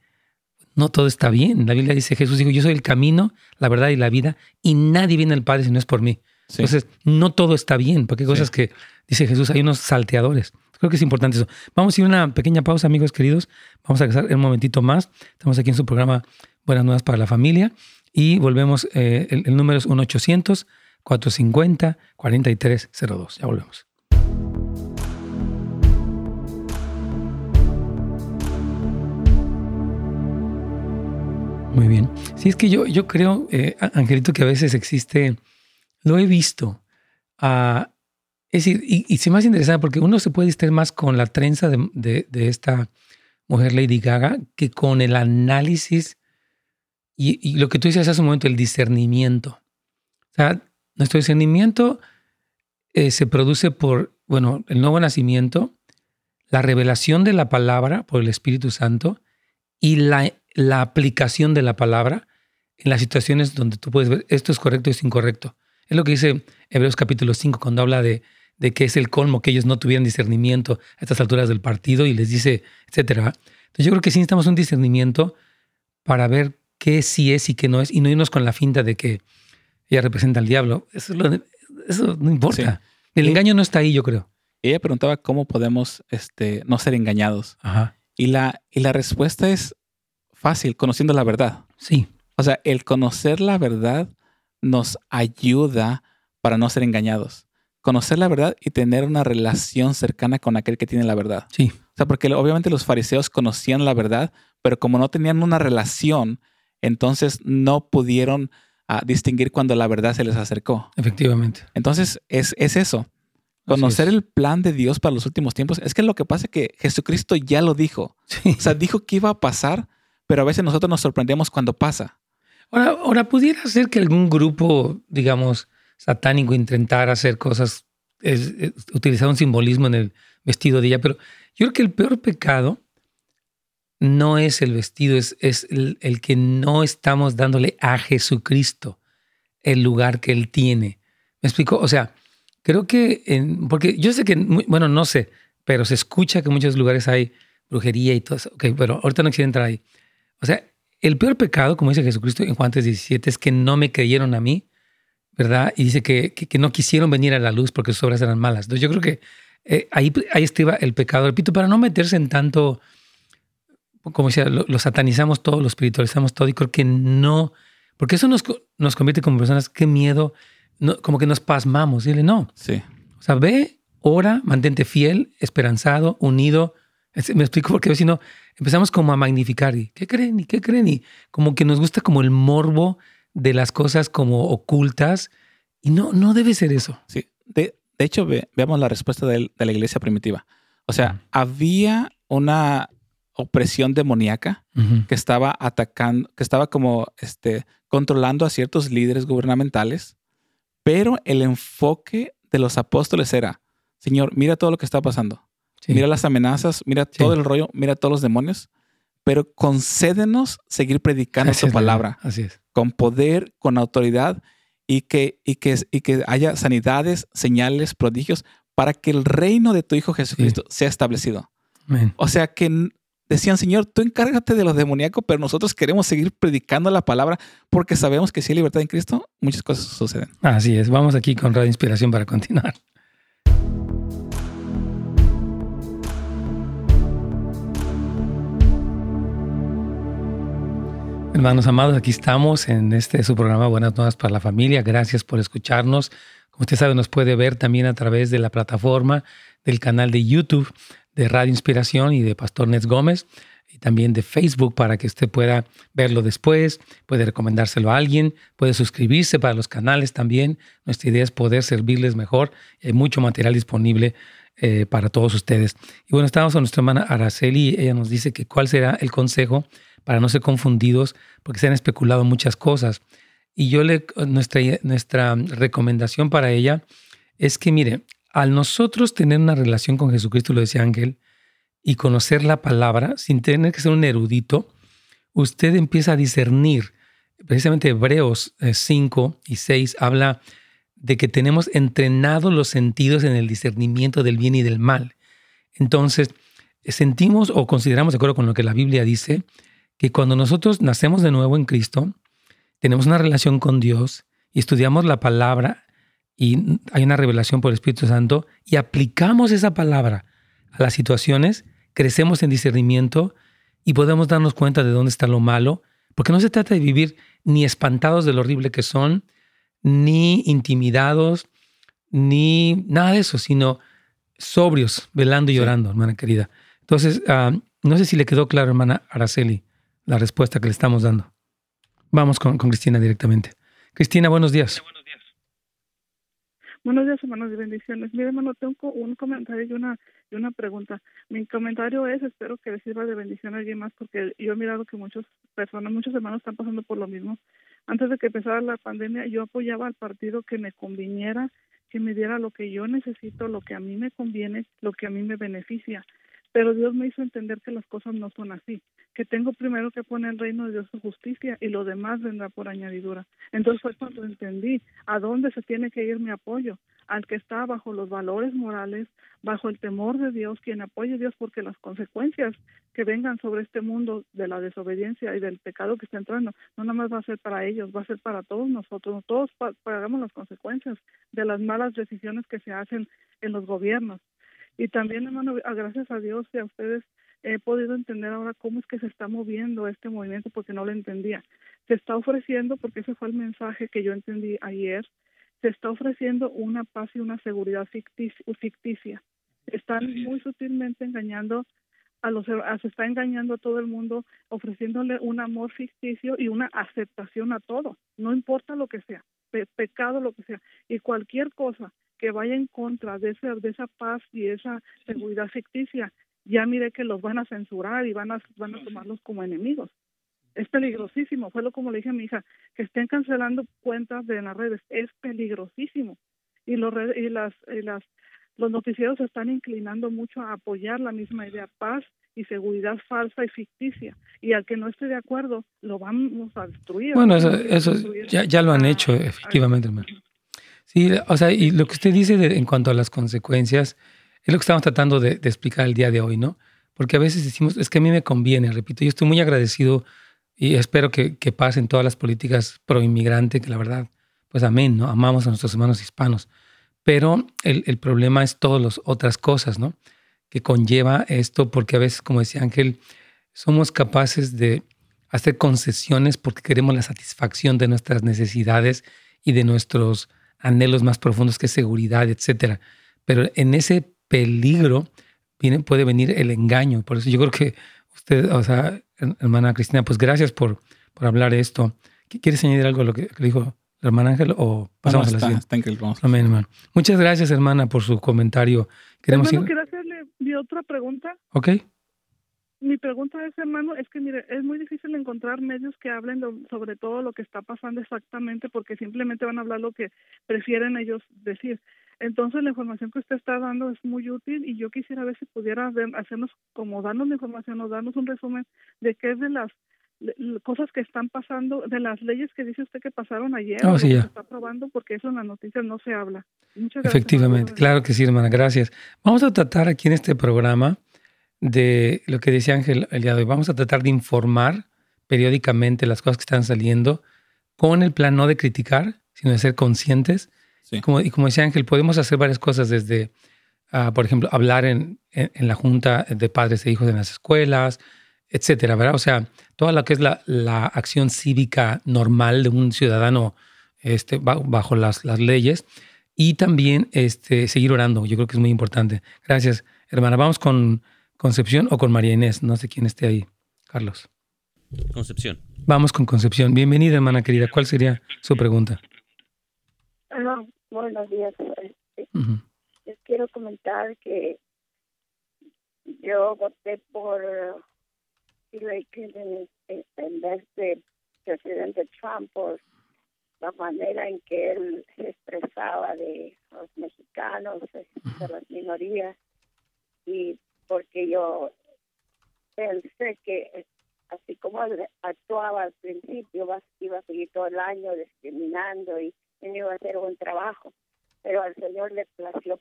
no todo está bien. La Biblia dice, Jesús dijo, yo soy el camino, la verdad y la vida, y nadie viene al Padre si no es por mí. Entonces, no todo está bien, porque hay cosas que, dice Jesús, hay unos salteadores. Creo que es importante eso. Vamos a ir a una pequeña pausa, amigos queridos. Vamos a regresar en un momentito más. Estamos aquí en su programa Buenas Nuevas para la Familia y volvemos. Eh, el, número es 1-800-450-4302. Ya volvemos. Muy bien. Sí, es que yo, yo creo, eh, Angelito, que a veces existe, lo he visto, a es decir, y, y se me hace interesante porque uno se puede distraer más con la trenza de, esta mujer Lady Gaga que con el análisis y, lo que tú dices hace un momento, el discernimiento. O sea, nuestro discernimiento eh, se produce por, bueno, el nuevo nacimiento, la revelación de la palabra por el Espíritu Santo y la, la aplicación de la palabra en las situaciones donde tú puedes ver esto es correcto, esto es incorrecto. Es lo que dice Hebreos capítulo 5 cuando habla de de que es el colmo que ellos no tuvieran discernimiento a estas alturas del partido y les dice, etcétera. Entonces yo creo que sí necesitamos un discernimiento para ver qué sí es y qué no es y no irnos con la finta de que ella representa al diablo. Eso, eso no importa. El engaño no está ahí, yo creo. Ella preguntaba cómo podemos este, no ser engañados. Ajá. Y la, y la respuesta es fácil, conociendo la verdad. Sí. O sea, el conocer la verdad nos ayuda para no ser engañados conocer la verdad y tener una relación cercana con aquel que tiene la verdad. Sí. O sea, porque obviamente los fariseos conocían la verdad, pero como no tenían una relación, entonces no pudieron ah, distinguir cuando la verdad se les acercó. Efectivamente. Entonces es, es eso. Conocer es. el plan de Dios para los últimos tiempos. Es que lo que pasa es que Jesucristo ya lo dijo. Sí. O sea, dijo que iba a pasar, pero a veces nosotros nos sorprendemos cuando pasa. Ahora, ahora, pudiera ser que algún grupo, digamos, satánico intentara hacer cosas, es- utilizar un simbolismo en el vestido de ella, pero yo creo que el peor pecado no es el vestido, es, es el, que no estamos dándole a Jesucristo el lugar que Él tiene. ¿Me explico? O sea, creo que, porque yo sé que, bueno, no sé, pero se escucha que en muchos lugares hay brujería y todo eso. Ok, pero ahorita no quiero entrar ahí. O sea, el peor pecado, como dice Jesucristo en Juan 3:17, es que no me creyeron a mí, ¿verdad? Y dice que, que, que no quisieron venir a la luz porque sus obras eran malas. Entonces yo creo que eh, ahí, ahí estriba el pecado. Repito, para no meterse en tanto, como decía, lo, lo satanizamos todo, lo espiritualizamos todo y creo que no, porque eso nos, nos convierte como personas, qué miedo, no, como que nos pasmamos. Dile, no, Sí. o sea, ve, ora, mantente fiel, esperanzado, unido. Me explico porque si no, empezamos como a magnificar. ¿Y qué creen? ¿Y qué creen? Y como que nos gusta como el morbo de las cosas como ocultas. Y no, no debe ser eso. Sí. De, de hecho, ve- veamos la respuesta de, de la iglesia primitiva. O sea, había una opresión demoníaca que estaba atacando, que estaba como este, controlando a ciertos líderes gubernamentales, pero el enfoque de los apóstoles era, Señor, mira todo lo que está pasando. Sí. Mira las amenazas, mira Sí. todo el rollo, mira todos los demonios, pero concédenos seguir predicando tu palabra. Así es. con poder, con autoridad y que, y que, y que haya sanidades, señales, prodigios para que el reino de tu Hijo Jesucristo sea establecido. Amén. O sea que decían, Señor, tú encárgate de los demoníacos, pero nosotros queremos seguir predicando la palabra porque sabemos que si hay libertad en Cristo, muchas cosas suceden. Así es. Vamos aquí con Radio Inspiración para continuar. Hermanos amados, aquí estamos en este su programa Buenas Nuevas para la Familia. Gracias por escucharnos. Como usted sabe, nos puede ver también a través de la plataforma del canal de YouTube de Radio Inspiración y de Pastor Nets Gómez y también de Facebook para que usted pueda verlo después, puede recomendárselo a alguien, puede suscribirse para los canales también. Nuestra idea es poder servirles mejor. Hay mucho material disponible eh, para todos ustedes. Y bueno, estamos con nuestra hermana Araceli. Ella nos dice que cuál será el consejo para no ser confundidos, porque se han especulado muchas cosas. Y yo le, nuestra, nuestra recomendación para ella es que, mire, al nosotros tener una relación con Jesucristo, lo decía Ángel, y conocer la palabra, sin tener que ser un erudito, usted empieza a discernir. Precisamente Hebreos eh, 5 y 6 habla de que tenemos entrenados los sentidos en el discernimiento del bien y del mal. Entonces, sentimos o consideramos, de acuerdo con lo que la Biblia dice, que cuando nosotros nacemos de nuevo en Cristo, tenemos una relación con Dios y estudiamos la palabra y hay una revelación por el Espíritu Santo y aplicamos esa palabra a las situaciones, crecemos en discernimiento y podemos darnos cuenta de dónde está lo malo, porque no se trata de vivir ni espantados de lo horrible que son, ni intimidados, ni nada de eso, sino sobrios, velando y Sí. llorando, hermana querida. Entonces, uh, no sé si le quedó claro, hermana Araceli, la respuesta que le estamos dando. Vamos con, Cristina directamente. Cristina, buenos días. Buenos días, hermanos, y bendiciones. Mire, hermano, tengo un comentario y una, y una pregunta. Mi comentario es, espero que les sirva de bendición a alguien más, porque yo he mirado que muchas personas, muchos hermanos están pasando por lo mismo. Antes de que empezara la pandemia, yo apoyaba al partido que me conviniera, que me diera lo que yo necesito, lo que a mí me conviene, lo que a mí me beneficia. Pero Dios me hizo entender que las cosas no son así, que tengo primero que poner el reino de Dios su justicia y lo demás vendrá por añadidura. Entonces fue cuando entendí a dónde se tiene que ir mi apoyo, al que está bajo los valores morales, bajo el temor de Dios, quien apoye a Dios, porque las consecuencias que vengan sobre este mundo de la desobediencia y del pecado que está entrando, no nada más va a ser para ellos, va a ser para todos nosotros, todos pagamos las consecuencias de las malas decisiones que se hacen en los gobiernos. Y también, hermano, gracias a Dios y a ustedes he podido entender ahora cómo es que se está moviendo este movimiento porque no lo entendía. Se está ofreciendo, porque ese fue el mensaje que yo entendí ayer, te está ofreciendo una paz y una seguridad ficticia. Están muy sutilmente engañando a los se está engañando a todo el mundo ofreciéndole un amor ficticio y una aceptación a todo, no importa lo que sea, pecado lo que sea y cualquier cosa que vaya en contra de esa de esa paz y esa seguridad ficticia, ya mire que los van a censurar y van a van a tomarlos como enemigos. Es peligrosísimo, fue lo como le dije a mi hija, que estén cancelando cuentas de las redes, es peligrosísimo. Y los y las y las los noticieros se están inclinando mucho a apoyar la misma idea, paz y seguridad falsa y ficticia. Y al que no esté de acuerdo, lo vamos a destruir. Bueno, eso, eso ya, ya, lo han hecho, efectivamente, hermano. Sí, o sea, y lo que usted dice en cuanto a las consecuencias, es lo que estamos tratando de, explicar el día de hoy, ¿no? Porque a veces decimos, es que a mí me conviene, repito, yo estoy muy agradecido y espero que, que pasen todas las políticas pro inmigrante, que la verdad, pues amén, ¿no? Amamos a nuestros hermanos hispanos. Pero el, el problema es todas las otras cosas, ¿no? Que conlleva esto, porque a veces, como decía Ángel, somos capaces de hacer concesiones porque queremos la satisfacción de nuestras necesidades y de nuestros anhelos más profundos que seguridad, etcétera. Pero en ese peligro viene, puede venir el engaño. Por eso yo creo que usted, o sea, hermana Cristina, pues gracias por, por hablar de esto. ¿Quieres añadir algo a lo que dijo hermana Ángel, o pasamos a la siguiente. Amén, hermano. Muchas gracias, hermana, por su comentario. Queremos hermano, quiero hacerle mi otra pregunta. Ok. Mi pregunta es, hermano, es que mire, es muy difícil encontrar medios que hablen sobre todo lo que está pasando exactamente porque simplemente van a hablar lo que prefieren ellos decir. Entonces la información que usted está dando es muy útil y yo quisiera ver si pudiera hacernos como darnos la información o darnos un resumen de qué es de las cosas que están pasando, de las leyes que dice usted que pasaron ayer, oh, sí, ya. está aprobando, porque eso en las noticias no se habla. Muchas gracias, Efectivamente, claro que sí, hermana, gracias. Vamos a tratar aquí en este programa de lo que decía Ángel el día de hoy. Vamos a tratar de informar periódicamente las cosas que están saliendo con el plan no de criticar, sino de ser conscientes. Como, y como decía Ángel, podemos hacer varias cosas desde, uh, por ejemplo, hablar en, en, en, la junta de padres e hijos en las escuelas, etcétera, ¿verdad? O sea, toda lo que es la, la acción cívica normal de un ciudadano este, bajo las, las leyes y también este, seguir orando. Yo creo que es muy importante. Gracias, hermana. Vamos con Concepción o con María Inés. No sé quién esté ahí. Carlos. Concepción. Vamos con Concepción. Bienvenida, hermana querida. ¿Cuál sería su pregunta? Buenos días. Les quiero comentar que yo voté por Hillary Clinton en vez de presidente Trump por la manera en que él se expresaba de los mexicanos, de las minorías, y porque yo pensé que así como actuaba al principio, iba a seguir todo el año discriminando y no iba a hacer buen trabajo, pero al Señor le plació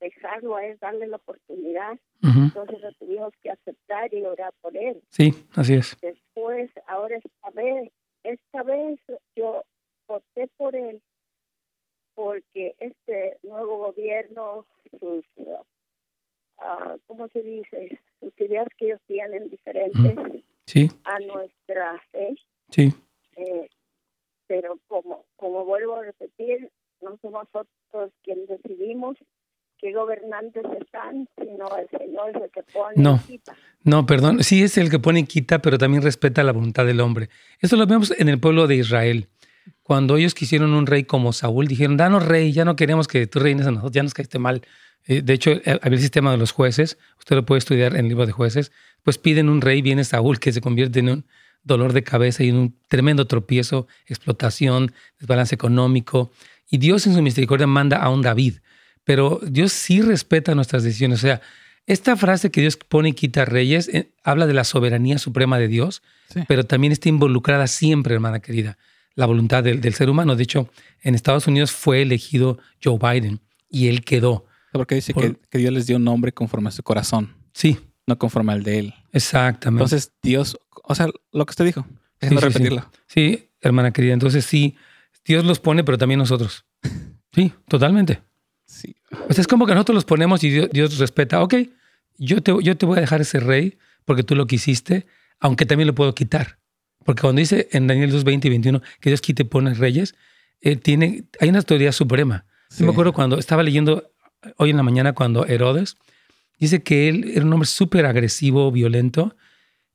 dejarlo a él, darle la oportunidad. Entonces lo tuvimos que aceptar y orar por él. Sí, así es. Después, ahora esta vez, esta vez yo voté por él porque este nuevo gobierno, sus, uh, ¿cómo se dice? Sus ideas que ellos tienen diferentes sí. a nuestra fe. Sí. Eh, pero como, como vuelvo a repetir, no somos nosotros quienes decidimos qué gobernantes están, sino el Señor es el que pone no, y quita. No, perdón, sí es el que pone y quita, pero también respeta la voluntad del hombre. Eso lo vemos en el pueblo de Israel. Cuando ellos quisieron un rey como Saúl, dijeron, danos rey, ya no queremos que tú reines a nosotros, ya nos caíste mal. Eh, de hecho, eh, había el sistema de los jueces, usted lo puede estudiar en el libro de jueces, pues piden un rey, viene Saúl, que se convierte en un dolor de cabeza y un tremendo tropiezo, explotación, desbalance económico. Y Dios en su misericordia manda a un David pero Dios sí respeta nuestras decisiones. O sea, esta frase que Dios pone y quita reyes eh, habla de la soberanía suprema de Dios, pero también está involucrada siempre, hermana querida, la voluntad del, ser humano. De hecho, en Estados Unidos fue elegido Joe Biden y él quedó. Porque dice que, Dios les dio un nombre conforme a su corazón. Sí. No conforme al de él. Exactamente. Entonces, Dios, o sea, lo que usted dijo, déjenme sí, repetirlo. sí, hermana querida. Entonces, sí, Dios los pone, pero también nosotros. Sí, totalmente. Sí. Pues es como que nosotros los ponemos y Dios, respeta, ok, yo te, yo te voy a dejar ese rey porque tú lo quisiste, aunque también lo puedo quitar. Porque cuando dice en Daniel 2, 20 y 21 que Dios quite y pone reyes, eh, tiene, hay una autoridad suprema. Yo me acuerdo cuando estaba leyendo hoy en la mañana cuando Herodes dice que él era un hombre súper agresivo, violento,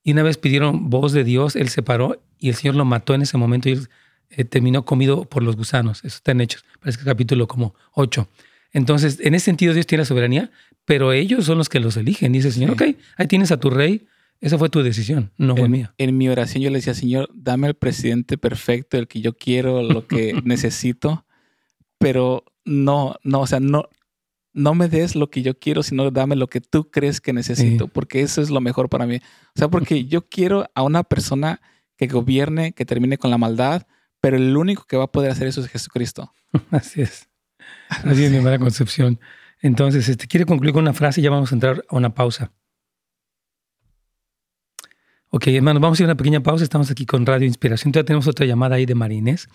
y una vez pidieron voz de Dios, él se paró y el Señor lo mató en ese momento y él eh, terminó comido por los gusanos. Eso está en Hechos, parece que capítulo como 8. Entonces, en ese sentido Dios tiene la soberanía, pero ellos son los que los eligen. Dice el Señor, ok, ahí tienes a tu rey, esa fue tu decisión, no fue mía. En mi oración yo le decía, Señor, dame el presidente perfecto, el que yo quiero, lo que necesito, pero no, no, o sea, no, no me des lo que yo quiero, sino dame lo que tú crees que necesito, porque eso es lo mejor para mí. O sea, porque yo quiero a una persona que gobierne, que termine con la maldad, pero el único que va a poder hacer eso es Jesucristo. Así es. Así es mi mala concepción. Entonces, este, quiere concluir con una frase y ya vamos a entrar a una pausa. Ok, hermanos, vamos a ir a una pequeña pausa. Estamos aquí con Radio Inspiración. Ya tenemos otra llamada ahí de Marines.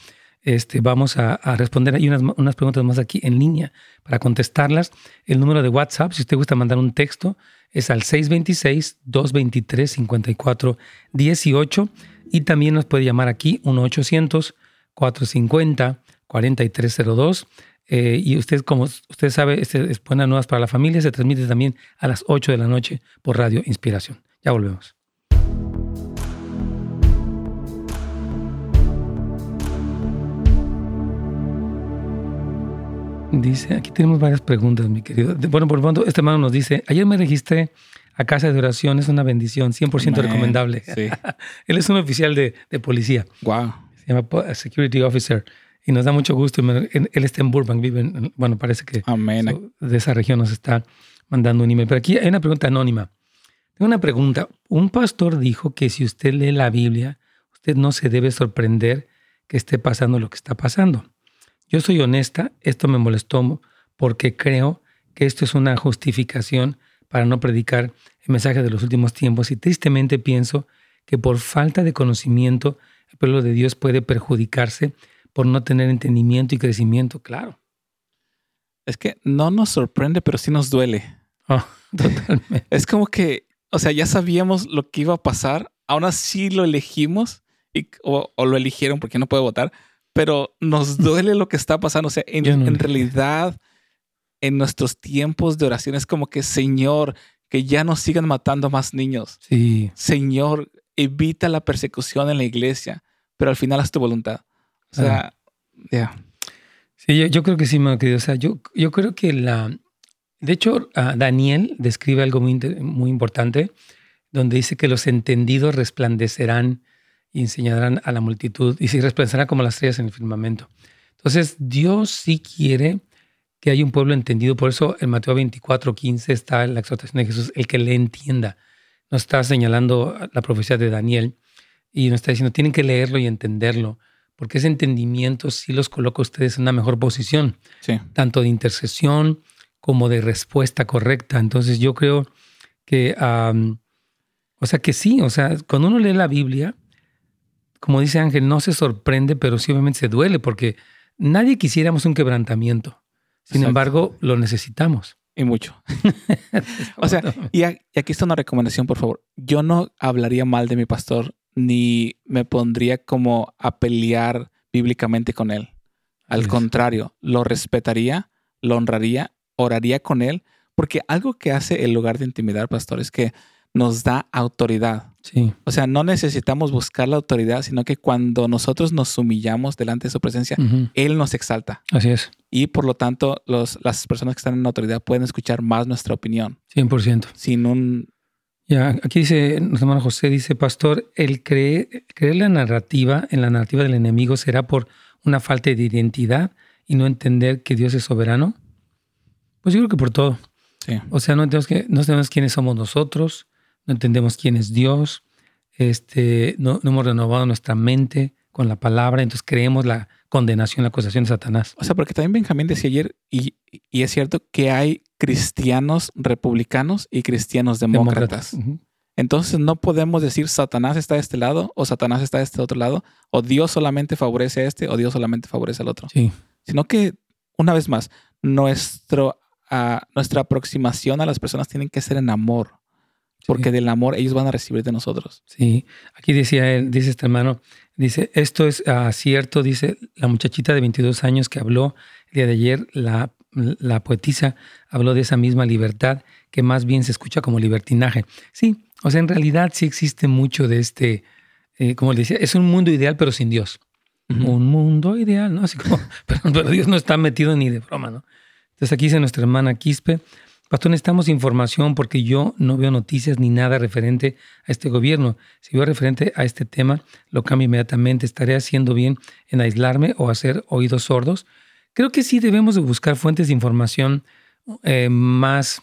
Este, vamos a, responder. Hay unas, unas, preguntas más aquí en línea para contestarlas. El número de WhatsApp, si usted gusta mandar un texto, es al 626-223-5418. Y también nos puede llamar aquí 1-800-450-4302. Eh, y usted, como usted sabe, este es Buenas Nuevas para la Familia. Se transmite también a las 8 de la noche por Radio Inspiración. Ya volvemos. Dice, aquí tenemos varias preguntas, mi querido. Bueno, por lo tanto, este hermano nos dice, ayer me registré a casa de oración, es una bendición, 100% recomendable. Sí. Él es un oficial de, policía. Wow. Se llama Security Officer y nos da mucho gusto. Él está en Burbank, vive en, bueno, parece que de esa región nos está mandando un email. Pero aquí hay una pregunta anónima. Tengo una pregunta. Un pastor dijo que si usted lee la Biblia, usted no se debe sorprender que esté pasando lo que está pasando. Yo soy honesta, esto me molestó porque creo que esto es una justificación para no predicar el mensaje de los últimos tiempos y tristemente pienso que por falta de conocimiento el pueblo de Dios puede perjudicarse por no tener entendimiento y crecimiento, claro. Es que no nos sorprende, pero sí nos duele. Oh, totalmente. es como que, o sea, ya sabíamos lo que iba a pasar, aún así lo elegimos y, o, o lo eligieron porque no puede votar, pero nos duele lo que está pasando. O sea, en, realidad, en nuestros tiempos de oración es como que, Señor, que ya no sigan matando más niños. Sí. Señor, evita la persecución en la iglesia, pero al final haz tu voluntad. O sea, ya. Sí, yo, creo que sí, mi querido. O sea, yo, yo creo que la... De hecho, Daniel describe algo muy, muy importante, donde dice que los entendidos resplandecerán y enseñarán a la multitud y se resplandecerán como las estrellas en el firmamento. Entonces, Dios sí quiere que haya un pueblo entendido. Por eso en Mateo 24, 15 está la exhortación de Jesús, el que le entienda. Nos está señalando la profecía de Daniel y nos está diciendo, tienen que leerlo y entenderlo, porque ese entendimiento sí los coloca a ustedes en una mejor posición, tanto de intercesión como de respuesta correcta. Entonces yo creo que, o sea, que sí, o sea, cuando uno lee la Biblia, como dice Ángel, no se sorprende, pero sí obviamente se duele porque nadie quisiéramos un quebrantamiento. Sin embargo, lo necesitamos. Y mucho. o sea, y, aquí está una recomendación, por favor. Yo no hablaría mal de mi pastor ni me pondría como a pelear bíblicamente con él. Al contrario, lo respetaría, lo honraría, oraría con él, porque algo que hace el lugar de intimidar, pastor, es que nos da autoridad. Sí. O sea, no necesitamos buscar la autoridad, sino que cuando nosotros nos humillamos delante de su presencia, Él nos exalta. Así es. Y por lo tanto, los, las personas que están en autoridad pueden escuchar más nuestra opinión. 100%. Sin un... Ya, aquí dice, nuestro hermano José dice, pastor, el creer, creer la narrativa, en la narrativa del enemigo, será por una falta de identidad y no entender que Dios es soberano. Pues yo creo que por todo. Sí. O sea, no entendemos, que, no sabemos quiénes somos nosotros, no entendemos quién es Dios, este, no, hemos renovado nuestra mente con la palabra, entonces creemos la condenación, la acusación de Satanás. O sea, porque también Benjamín decía ayer, y, es cierto que hay cristianos republicanos y cristianos demócratas. Entonces no podemos decir Satanás está de este lado o Satanás está de este otro lado, o Dios solamente favorece a este o Dios solamente favorece al otro. Sí. Sino que, una vez más, nuestro, uh, nuestra aproximación a las personas tiene que ser en amor porque del amor ellos van a recibir de nosotros. Sí, aquí decía él, dice este hermano, Dice, esto es ah, cierto, dice la muchachita de 22 años que habló el día de ayer, la, la poetisa habló de esa misma libertad que más bien se escucha como libertinaje. Sí, o sea, en realidad sí existe mucho de este, eh, como le decía, es un mundo ideal pero sin Dios. Un mundo ideal, ¿no? Así como, pero, pero, Dios no está metido ni de broma, ¿no? Entonces aquí dice nuestra hermana Quispe, Pastor, necesitamos información porque yo no veo noticias ni nada referente a este gobierno. Si veo referente a este tema, lo cambio inmediatamente. ¿Estaré haciendo bien en aislarme o hacer oídos sordos? Creo que sí debemos de buscar fuentes de información eh, más,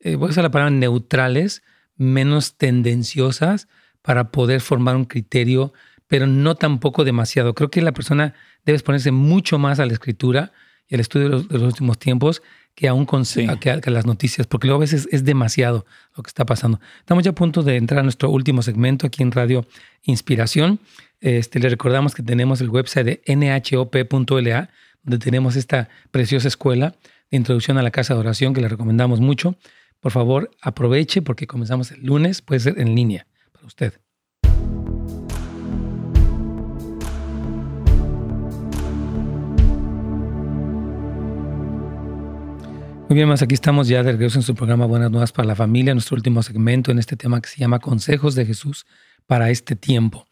eh, voy a usar la palabra neutrales, menos tendenciosas para poder formar un criterio, pero no tampoco demasiado. Creo que la persona debe exponerse mucho más a la escritura y al estudio de los, de los últimos tiempos que aún con que, las noticias, porque luego a veces es demasiado lo que está pasando. Estamos ya a punto de entrar a nuestro último segmento aquí en Radio Inspiración. Este, le recordamos que tenemos el website de nhop.la, donde tenemos esta preciosa escuela de introducción a la casa de oración que le recomendamos mucho. Por favor, aproveche porque comenzamos el lunes, puede ser en línea para usted. Muy bien, más aquí estamos ya de regreso en su programa Buenas Nuevas para la Familia, nuestro último segmento en este tema que se llama Consejos de Jesús para este tiempo.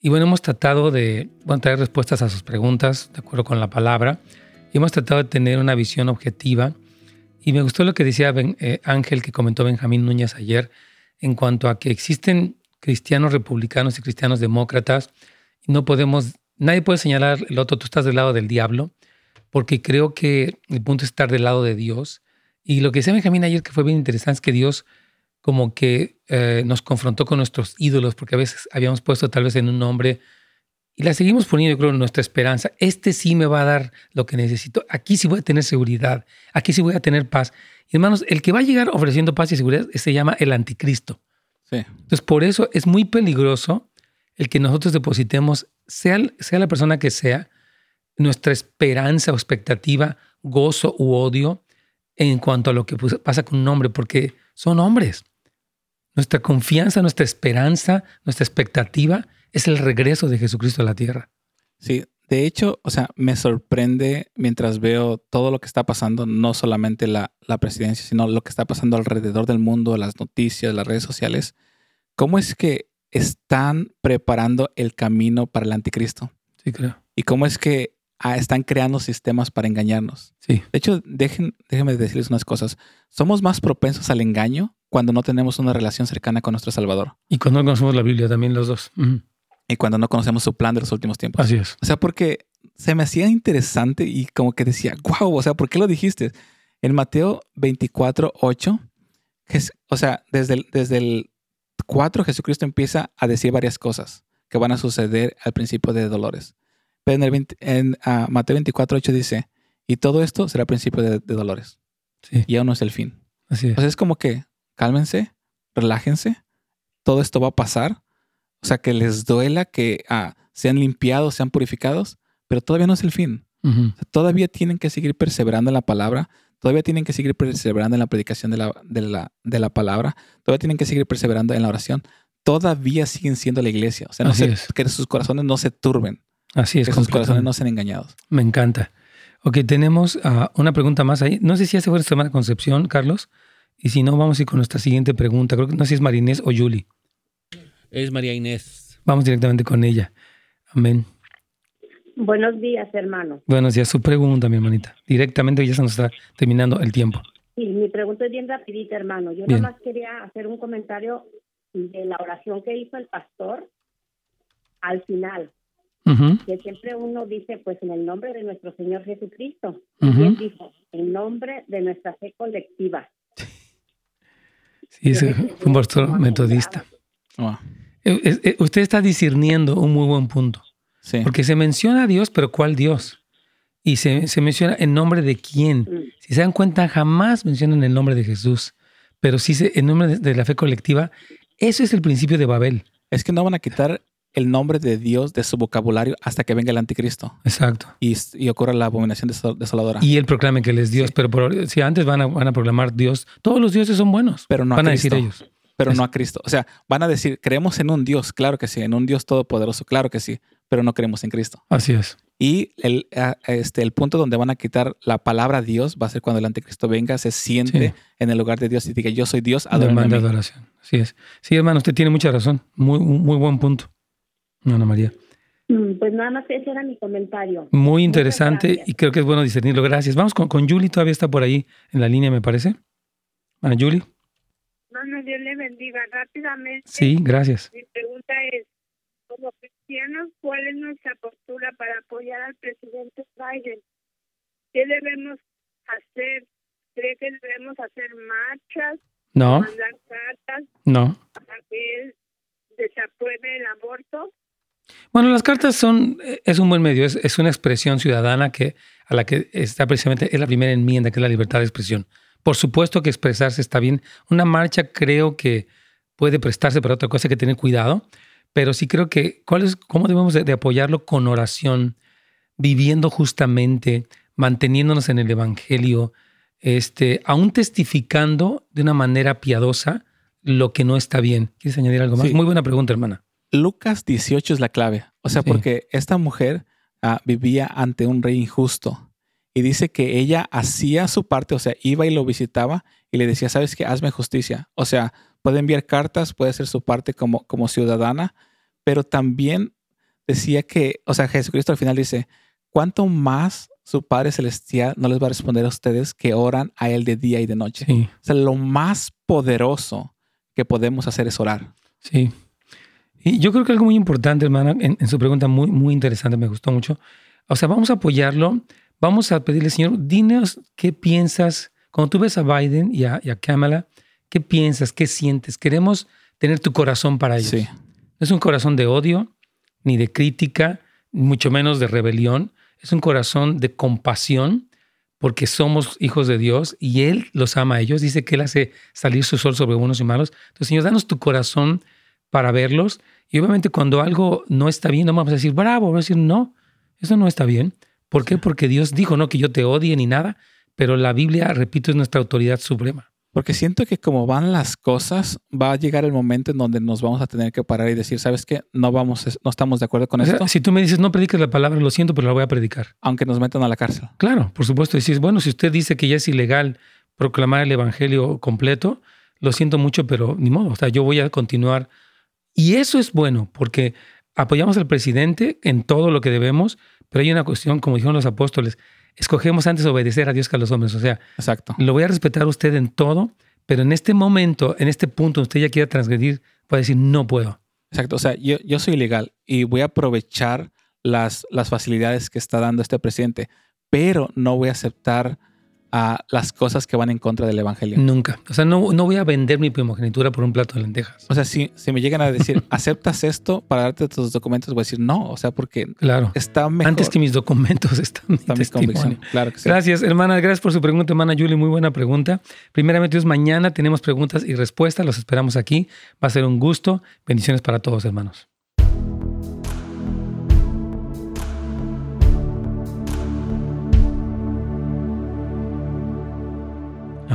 Y bueno, hemos tratado de bueno, traer respuestas a sus preguntas de acuerdo con la palabra y hemos tratado de tener una visión objetiva. Y me gustó lo que decía eh, Ángel, que comentó Benjamín Núñez ayer, en cuanto a que existen cristianos republicanos y cristianos demócratas y no podemos, nadie puede señalar el otro, tú estás del lado del diablo porque creo que el punto es estar del lado de Dios. Y lo que decía Benjamín ayer que fue bien interesante es que Dios como que eh, nos confrontó con nuestros ídolos, porque a veces habíamos puesto tal vez en un nombre y la seguimos poniendo, yo creo, en nuestra esperanza. Este sí me va a dar lo que necesito. Aquí sí voy a tener seguridad. Aquí sí voy a tener paz. Y hermanos, el que va a llegar ofreciendo paz y seguridad se llama el anticristo. Sí. Entonces, por eso es muy peligroso el que nosotros depositemos, sea, sea la persona que sea, nuestra esperanza o expectativa, gozo u odio en cuanto a lo que pasa con un hombre, porque son hombres. Nuestra confianza, nuestra esperanza, nuestra expectativa es el regreso de Jesucristo a la tierra. Sí, de hecho, o sea, me sorprende mientras veo todo lo que está pasando, no solamente la, la presidencia, sino lo que está pasando alrededor del mundo, las noticias, las redes sociales, cómo es que están preparando el camino para el anticristo. Sí, creo. Y cómo es que Ah, están creando sistemas para engañarnos. Sí. De hecho, dejen, déjenme decirles unas cosas. Somos más propensos al engaño cuando no tenemos una relación cercana con nuestro Salvador. Y cuando no conocemos la Biblia también los dos. Y cuando no conocemos su plan de los últimos tiempos. Así es. O sea, porque se me hacía interesante y como que decía, wow, o sea, ¿por qué lo dijiste? En Mateo 24, 8, o sea, desde el, desde el 4 Jesucristo empieza a decir varias cosas que van a suceder al principio de dolores. Pero en, ah, Mateo 24, 8 dice, y todo esto será principio de, dolores. Sí. Y aún no es el fin. Así es. O sea, es como que cálmense, relájense, todo esto va a pasar. O sea, que les duela que ah, sean limpiados, sean purificados, pero todavía no es el fin. todavía tienen que seguir perseverando en la palabra, todavía tienen que seguir perseverando en la predicación de la, de la, de la palabra, todavía tienen que seguir perseverando en la oración. Todavía siguen siendo la iglesia. O sea, no que sus corazones no se turben. Así es. Que sus corazones no sean engañados. Me encanta. Ok, tenemos ah, una pregunta más ahí. No sé si hace fue semana Concepción, Carlos. Y si no, vamos a ir con nuestra siguiente pregunta. Creo que no sé si es María Inés o Julie. Es María Inés. Vamos directamente con ella. Amén. Buenos días, hermano. Buenos días. Su pregunta, mi hermanita. Directamente ya se nos está terminando el tiempo. Sí, mi pregunta es bien rapidita, hermano. Yo nada más quería hacer un comentario de la oración que hizo el pastor al final. Que siempre uno dice, pues en el nombre de nuestro Señor Jesucristo. Y él dijo, en nombre de nuestra fe colectiva. Sí, ese fue un pastor metodista. Eh, eh, usted está discerniendo un muy buen punto. Sí. Porque se menciona a Dios, pero ¿cuál Dios? Y se, se menciona en nombre de quién. Mm. Si se dan cuenta, jamás mencionan el nombre de Jesús. Pero sí se, en nombre de la fe colectiva, eso es el principio de Babel. Es que no van a quitar el nombre de Dios de su vocabulario hasta que venga el anticristo. Exacto. Y, y ocurra la abominación desoladora. Y él proclame que él es Dios, pero si antes van a, van a proclamar Dios, todos los dioses son buenos. Pero no van a, decir ellos. pero no a Cristo. O sea, van a decir, creemos en un Dios, claro que sí, en un Dios todopoderoso, claro que sí, pero no creemos en Cristo. Así es. Y el, este, el punto donde van a quitar la palabra Dios va a ser cuando el anticristo venga, se siente en el lugar de Dios y diga, yo soy Dios, adorame de adoración. Así es. Sí, hermano, usted tiene mucha razón. Muy, muy buen punto. Ana María. Mm, pues nada más ese era mi comentario. Muy interesante y creo que es bueno discernirlo. Gracias. Vamos con, con Julie, todavía está por ahí en la línea, me parece. Ana Julie. Bueno, Dios le bendiga rápidamente. Sí, gracias. Mi pregunta es, como cristianos, ¿cuál es nuestra postura para apoyar al presidente Biden? ¿Qué debemos hacer? ¿Cree que debemos hacer marchas? No. ¿Mandar cartas? No. ¿Para que él desapruebe el aborto? Bueno, las cartas son, es un buen medio, es, es, una expresión ciudadana que, a la que está precisamente, es la primera enmienda, que es la libertad de expresión. Por supuesto que expresarse está bien. Una marcha creo que puede prestarse para otra cosa, hay que tener cuidado, pero sí creo que, ¿cuál es, ¿cómo debemos de, apoyarlo? Con oración, viviendo justamente, manteniéndonos en el Evangelio, este, aún testificando de una manera piadosa lo que no está bien. ¿Quieres añadir algo más? Muy buena pregunta, hermana. Lucas 18 es la clave. O sea, porque esta mujer ah, vivía ante un rey injusto y dice que ella hacía su parte, o sea, iba y lo visitaba y le decía, sabes qué, hazme justicia. O sea, puede enviar cartas, puede hacer su parte como, como ciudadana, pero también decía que, o sea, Jesucristo al final dice, ¿cuánto más su Padre Celestial no les va a responder a ustedes que oran a Él de día y de noche? O sea, lo más poderoso que podemos hacer es orar. Sí. Y yo creo que algo muy importante, hermana, en, su pregunta muy, muy interesante, me gustó mucho. O sea, vamos a apoyarlo. Vamos a pedirle, Señor, dinos qué piensas. Cuando tú ves a Biden y a, Kamala, ¿qué piensas? ¿Qué sientes? Queremos tener tu corazón para ellos. Sí. No es un corazón de odio, ni de crítica, mucho menos de rebelión. Es un corazón de compasión, porque somos hijos de Dios y Él los ama a ellos. Dice que Él hace salir su sol sobre buenos y malos. Entonces, Señor, danos tu corazón para verlos y obviamente cuando algo no está bien, no vamos a decir, bravo, vamos a decir, no, eso no está bien. ¿Por qué? Porque Dios dijo, no que yo te odie ni nada, pero la Biblia, repito, es nuestra autoridad suprema. Porque siento que como van las cosas, va a llegar el momento en donde nos vamos a tener que parar y decir, ¿sabes qué? No vamos, no estamos de acuerdo con esto. Si tú me dices, no prediques la palabra, lo siento, pero la voy a predicar. Aunque nos metan a la cárcel. Claro, por supuesto. Decís, bueno, si usted dice que ya es ilegal proclamar el evangelio completo, lo siento mucho, pero ni modo. O sea, yo voy a continuar y eso es bueno porque apoyamos al presidente en todo lo que debemos, pero hay una cuestión, como dijeron los apóstoles, escogemos antes obedecer a Dios que a los hombres. O sea, Exacto. lo voy a respetar a usted en todo, pero en este momento, en este punto, usted ya quiere transgredir, puede decir, no puedo. Exacto. O sea, yo, yo soy ilegal y voy a aprovechar las, las facilidades que está dando este presidente, pero no voy a aceptar a las cosas que van en contra del evangelio. Nunca. O sea, no, no voy a vender mi primogenitura por un plato de lentejas. O sea, si, si me llegan a decir, ¿aceptas esto para darte tus documentos? Voy a decir no. O sea, porque claro. está mejor. Antes que mis documentos están está mis convicciones. Claro que sí. Gracias, hermana. Gracias por su pregunta, hermana Julie. Muy buena pregunta. Primeramente, Dios, mañana tenemos preguntas y respuestas. Los esperamos aquí. Va a ser un gusto. Bendiciones para todos, hermanos.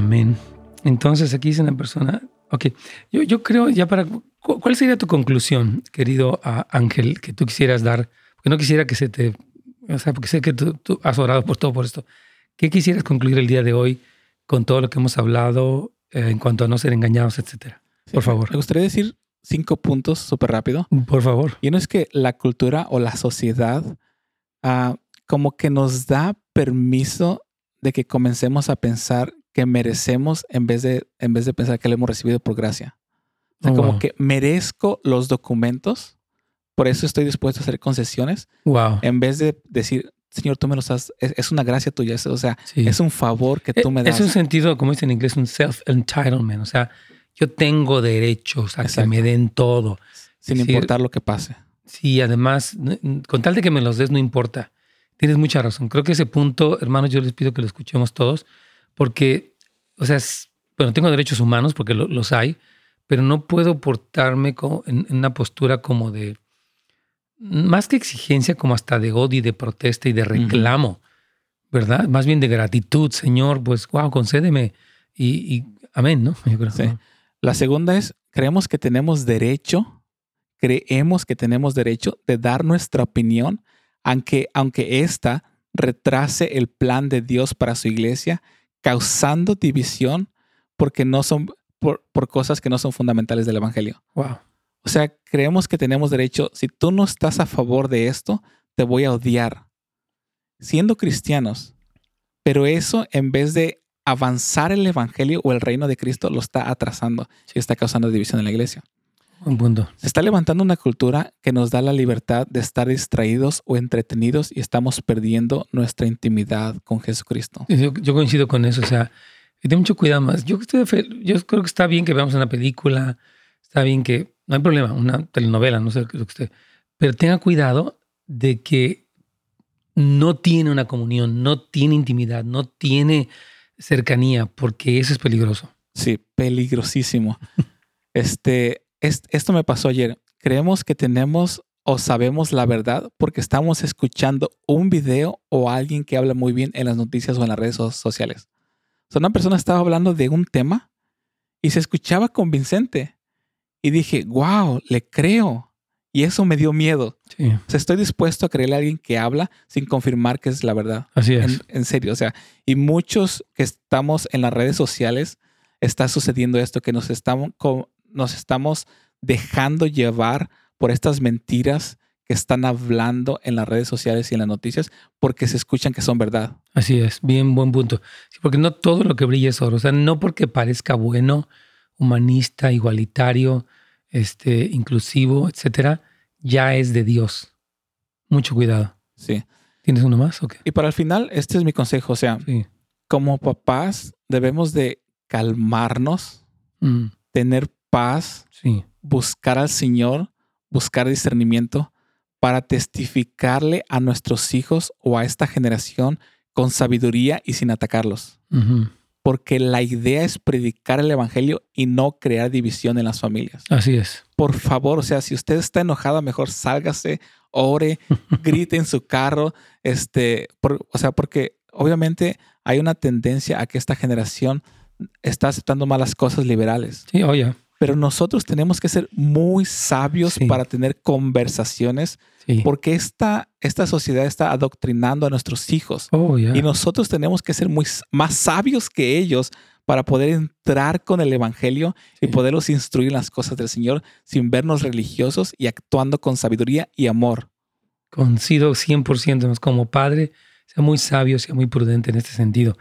Amén. Entonces aquí dice una persona, ok, yo, yo creo ya para, ¿cuál sería tu conclusión, querido ah, Ángel, que tú quisieras dar? Porque no quisiera que se te, o sea, porque sé que tú, has orado por todo por esto. ¿Qué quisieras concluir el día de hoy con todo lo que hemos hablado eh, en cuanto a no ser engañados, etcétera? Por favor. Me gustaría decir cinco puntos súper rápido. Por favor. Y uno es que la cultura o la sociedad ah, como que nos da permiso de que comencemos a pensar que merecemos en vez de, en vez de pensar que lo hemos recibido por gracia. O sea, oh, como que merezco los documentos, por eso estoy dispuesto a hacer concesiones. Wow. En vez de decir, Señor, tú me los has, es, una gracia tuya, o sea, es un favor que tú me das. Es un sentido, como dice en inglés, un self-entitlement, o sea, yo tengo derechos a que me den todo. Sin importar lo que pase. Sí, además, con tal de que me los des, no importa. Tienes mucha razón. Creo que ese punto, hermanos, yo les pido que lo escuchemos todos porque, o sea, bueno, tengo derechos humanos porque los hay, pero no puedo portarme en, una postura como de, más que exigencia, como hasta de odio y de protesta y de reclamo, ¿verdad? Más bien de gratitud, Señor, pues, wow, concédeme. Y, amén, ¿no? Yo creo. Sí. La segunda es, creemos que tenemos derecho, creemos que tenemos derecho de dar nuestra opinión, aunque, aunque esta retrase el plan de Dios para su iglesia, causando división porque no son por, por cosas que no son fundamentales del Evangelio. Wow. O sea, creemos que tenemos derecho, si tú no estás a favor de esto, te voy a odiar. Siendo cristianos, pero eso en vez de avanzar el Evangelio o el reino de Cristo, lo está atrasando y está causando división en la iglesia. Un punto. Se está levantando una cultura que nos da la libertad de estar distraídos o entretenidos y estamos perdiendo nuestra intimidad con Jesucristo. Yo, yo coincido con eso, o sea, ten mucho cuidado más. Yo, yo creo que está bien que veamos una película, está bien que, no hay problema, una telenovela, no sé lo que usted, pero tenga cuidado de que no tiene una comunión, no tiene intimidad, no tiene cercanía, porque eso es peligroso. Sí, peligrosísimo. este, esto me pasó ayer. Creemos que tenemos o sabemos la verdad porque estamos escuchando un video o alguien que habla muy bien en las noticias o en las redes sociales. O sea, una persona estaba hablando de un tema y se escuchaba convincente. Y dije, wow, le creo. Y eso me dio miedo. Sí. O sea, estoy dispuesto a creerle a alguien que habla sin confirmar que es la verdad. Así es. En, en, serio, o sea, y muchos que estamos en las redes sociales, está sucediendo esto, que nos estamos, nos estamos dejando llevar por estas mentiras que están hablando en las redes sociales y en las noticias porque se escuchan que son verdad. Así es, bien buen punto. Sí, porque no todo lo que brilla es oro. O sea, no porque parezca bueno, humanista, igualitario, este, inclusivo, etcétera, ya es de Dios. Mucho cuidado. Sí. ¿Tienes uno más? Okay. Y para el final, este es mi consejo. O sea, sí. como papás debemos de calmarnos, mm. tener paz, sí. buscar al Señor, buscar discernimiento para testificarle a nuestros hijos o a esta generación con sabiduría y sin atacarlos. Uh -huh. Porque la idea es predicar el Evangelio y no crear división en las familias. Así es. Por favor, o sea, si usted está enojada, mejor sálgase, ore, grite en su carro, este, por, o sea, porque obviamente hay una tendencia a que esta generación está aceptando malas cosas liberales. Sí, oye. Oh, pero nosotros tenemos que ser muy sabios Sí. para tener conversaciones Sí. porque esta, esta sociedad está adoctrinando a nuestros hijos Oh, y nosotros tenemos que ser muy, más sabios que ellos para poder entrar con el Evangelio y poderlos instruir en las cosas del Señor sin vernos religiosos y actuando con sabiduría y amor. Coincido 100%. ¿no? Como padre, sea muy sabio, sea muy prudente en este sentido.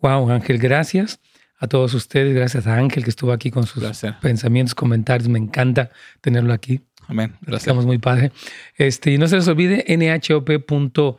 Wow, Ángel, gracias a todos ustedes. Gracias a Ángel que estuvo aquí con sus pensamientos, comentarios. Me encanta tenerlo aquí. Amén. Gracias. Estamos muy padre. Este, y no se les olvide nhop.la.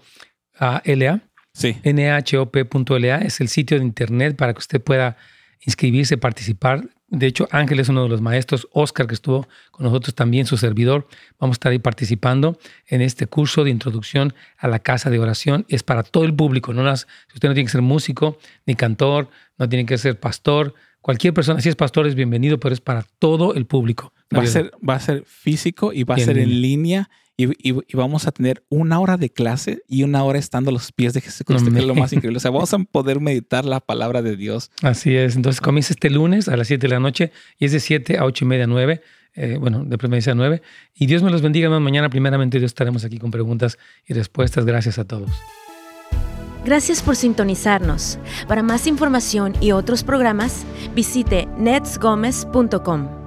Sí. nhop.la es el sitio de internet para que usted pueda inscribirse, participar. De hecho, Ángel es uno de los maestros, Oscar, que estuvo con nosotros también, su servidor. Vamos a estar ahí participando en este curso de introducción a la casa de oración. Es para todo el público. No las, si usted no tiene que ser músico, ni cantor, no tiene que ser pastor. Cualquier persona, si es pastor, es bienvenido, pero es para todo el público. Va a, ser, va a ser físico y va a ser en línea. Y, y- y vamos a tener una hora de clase y una hora estando a los pies de Jesucristo, que es lo más increíble. O sea, vamos a poder meditar la palabra de Dios. Así es. Entonces comienza este lunes a las 7 de la noche y es de 7 a 8 y media, 9. eh, bueno, de preferencia a 9. Y Dios me los bendiga. Mañana, primeramente, Dios estaremos aquí con preguntas y respuestas. Gracias a todos. Gracias por sintonizarnos. Para más información y otros programas, visite netsgomez.com.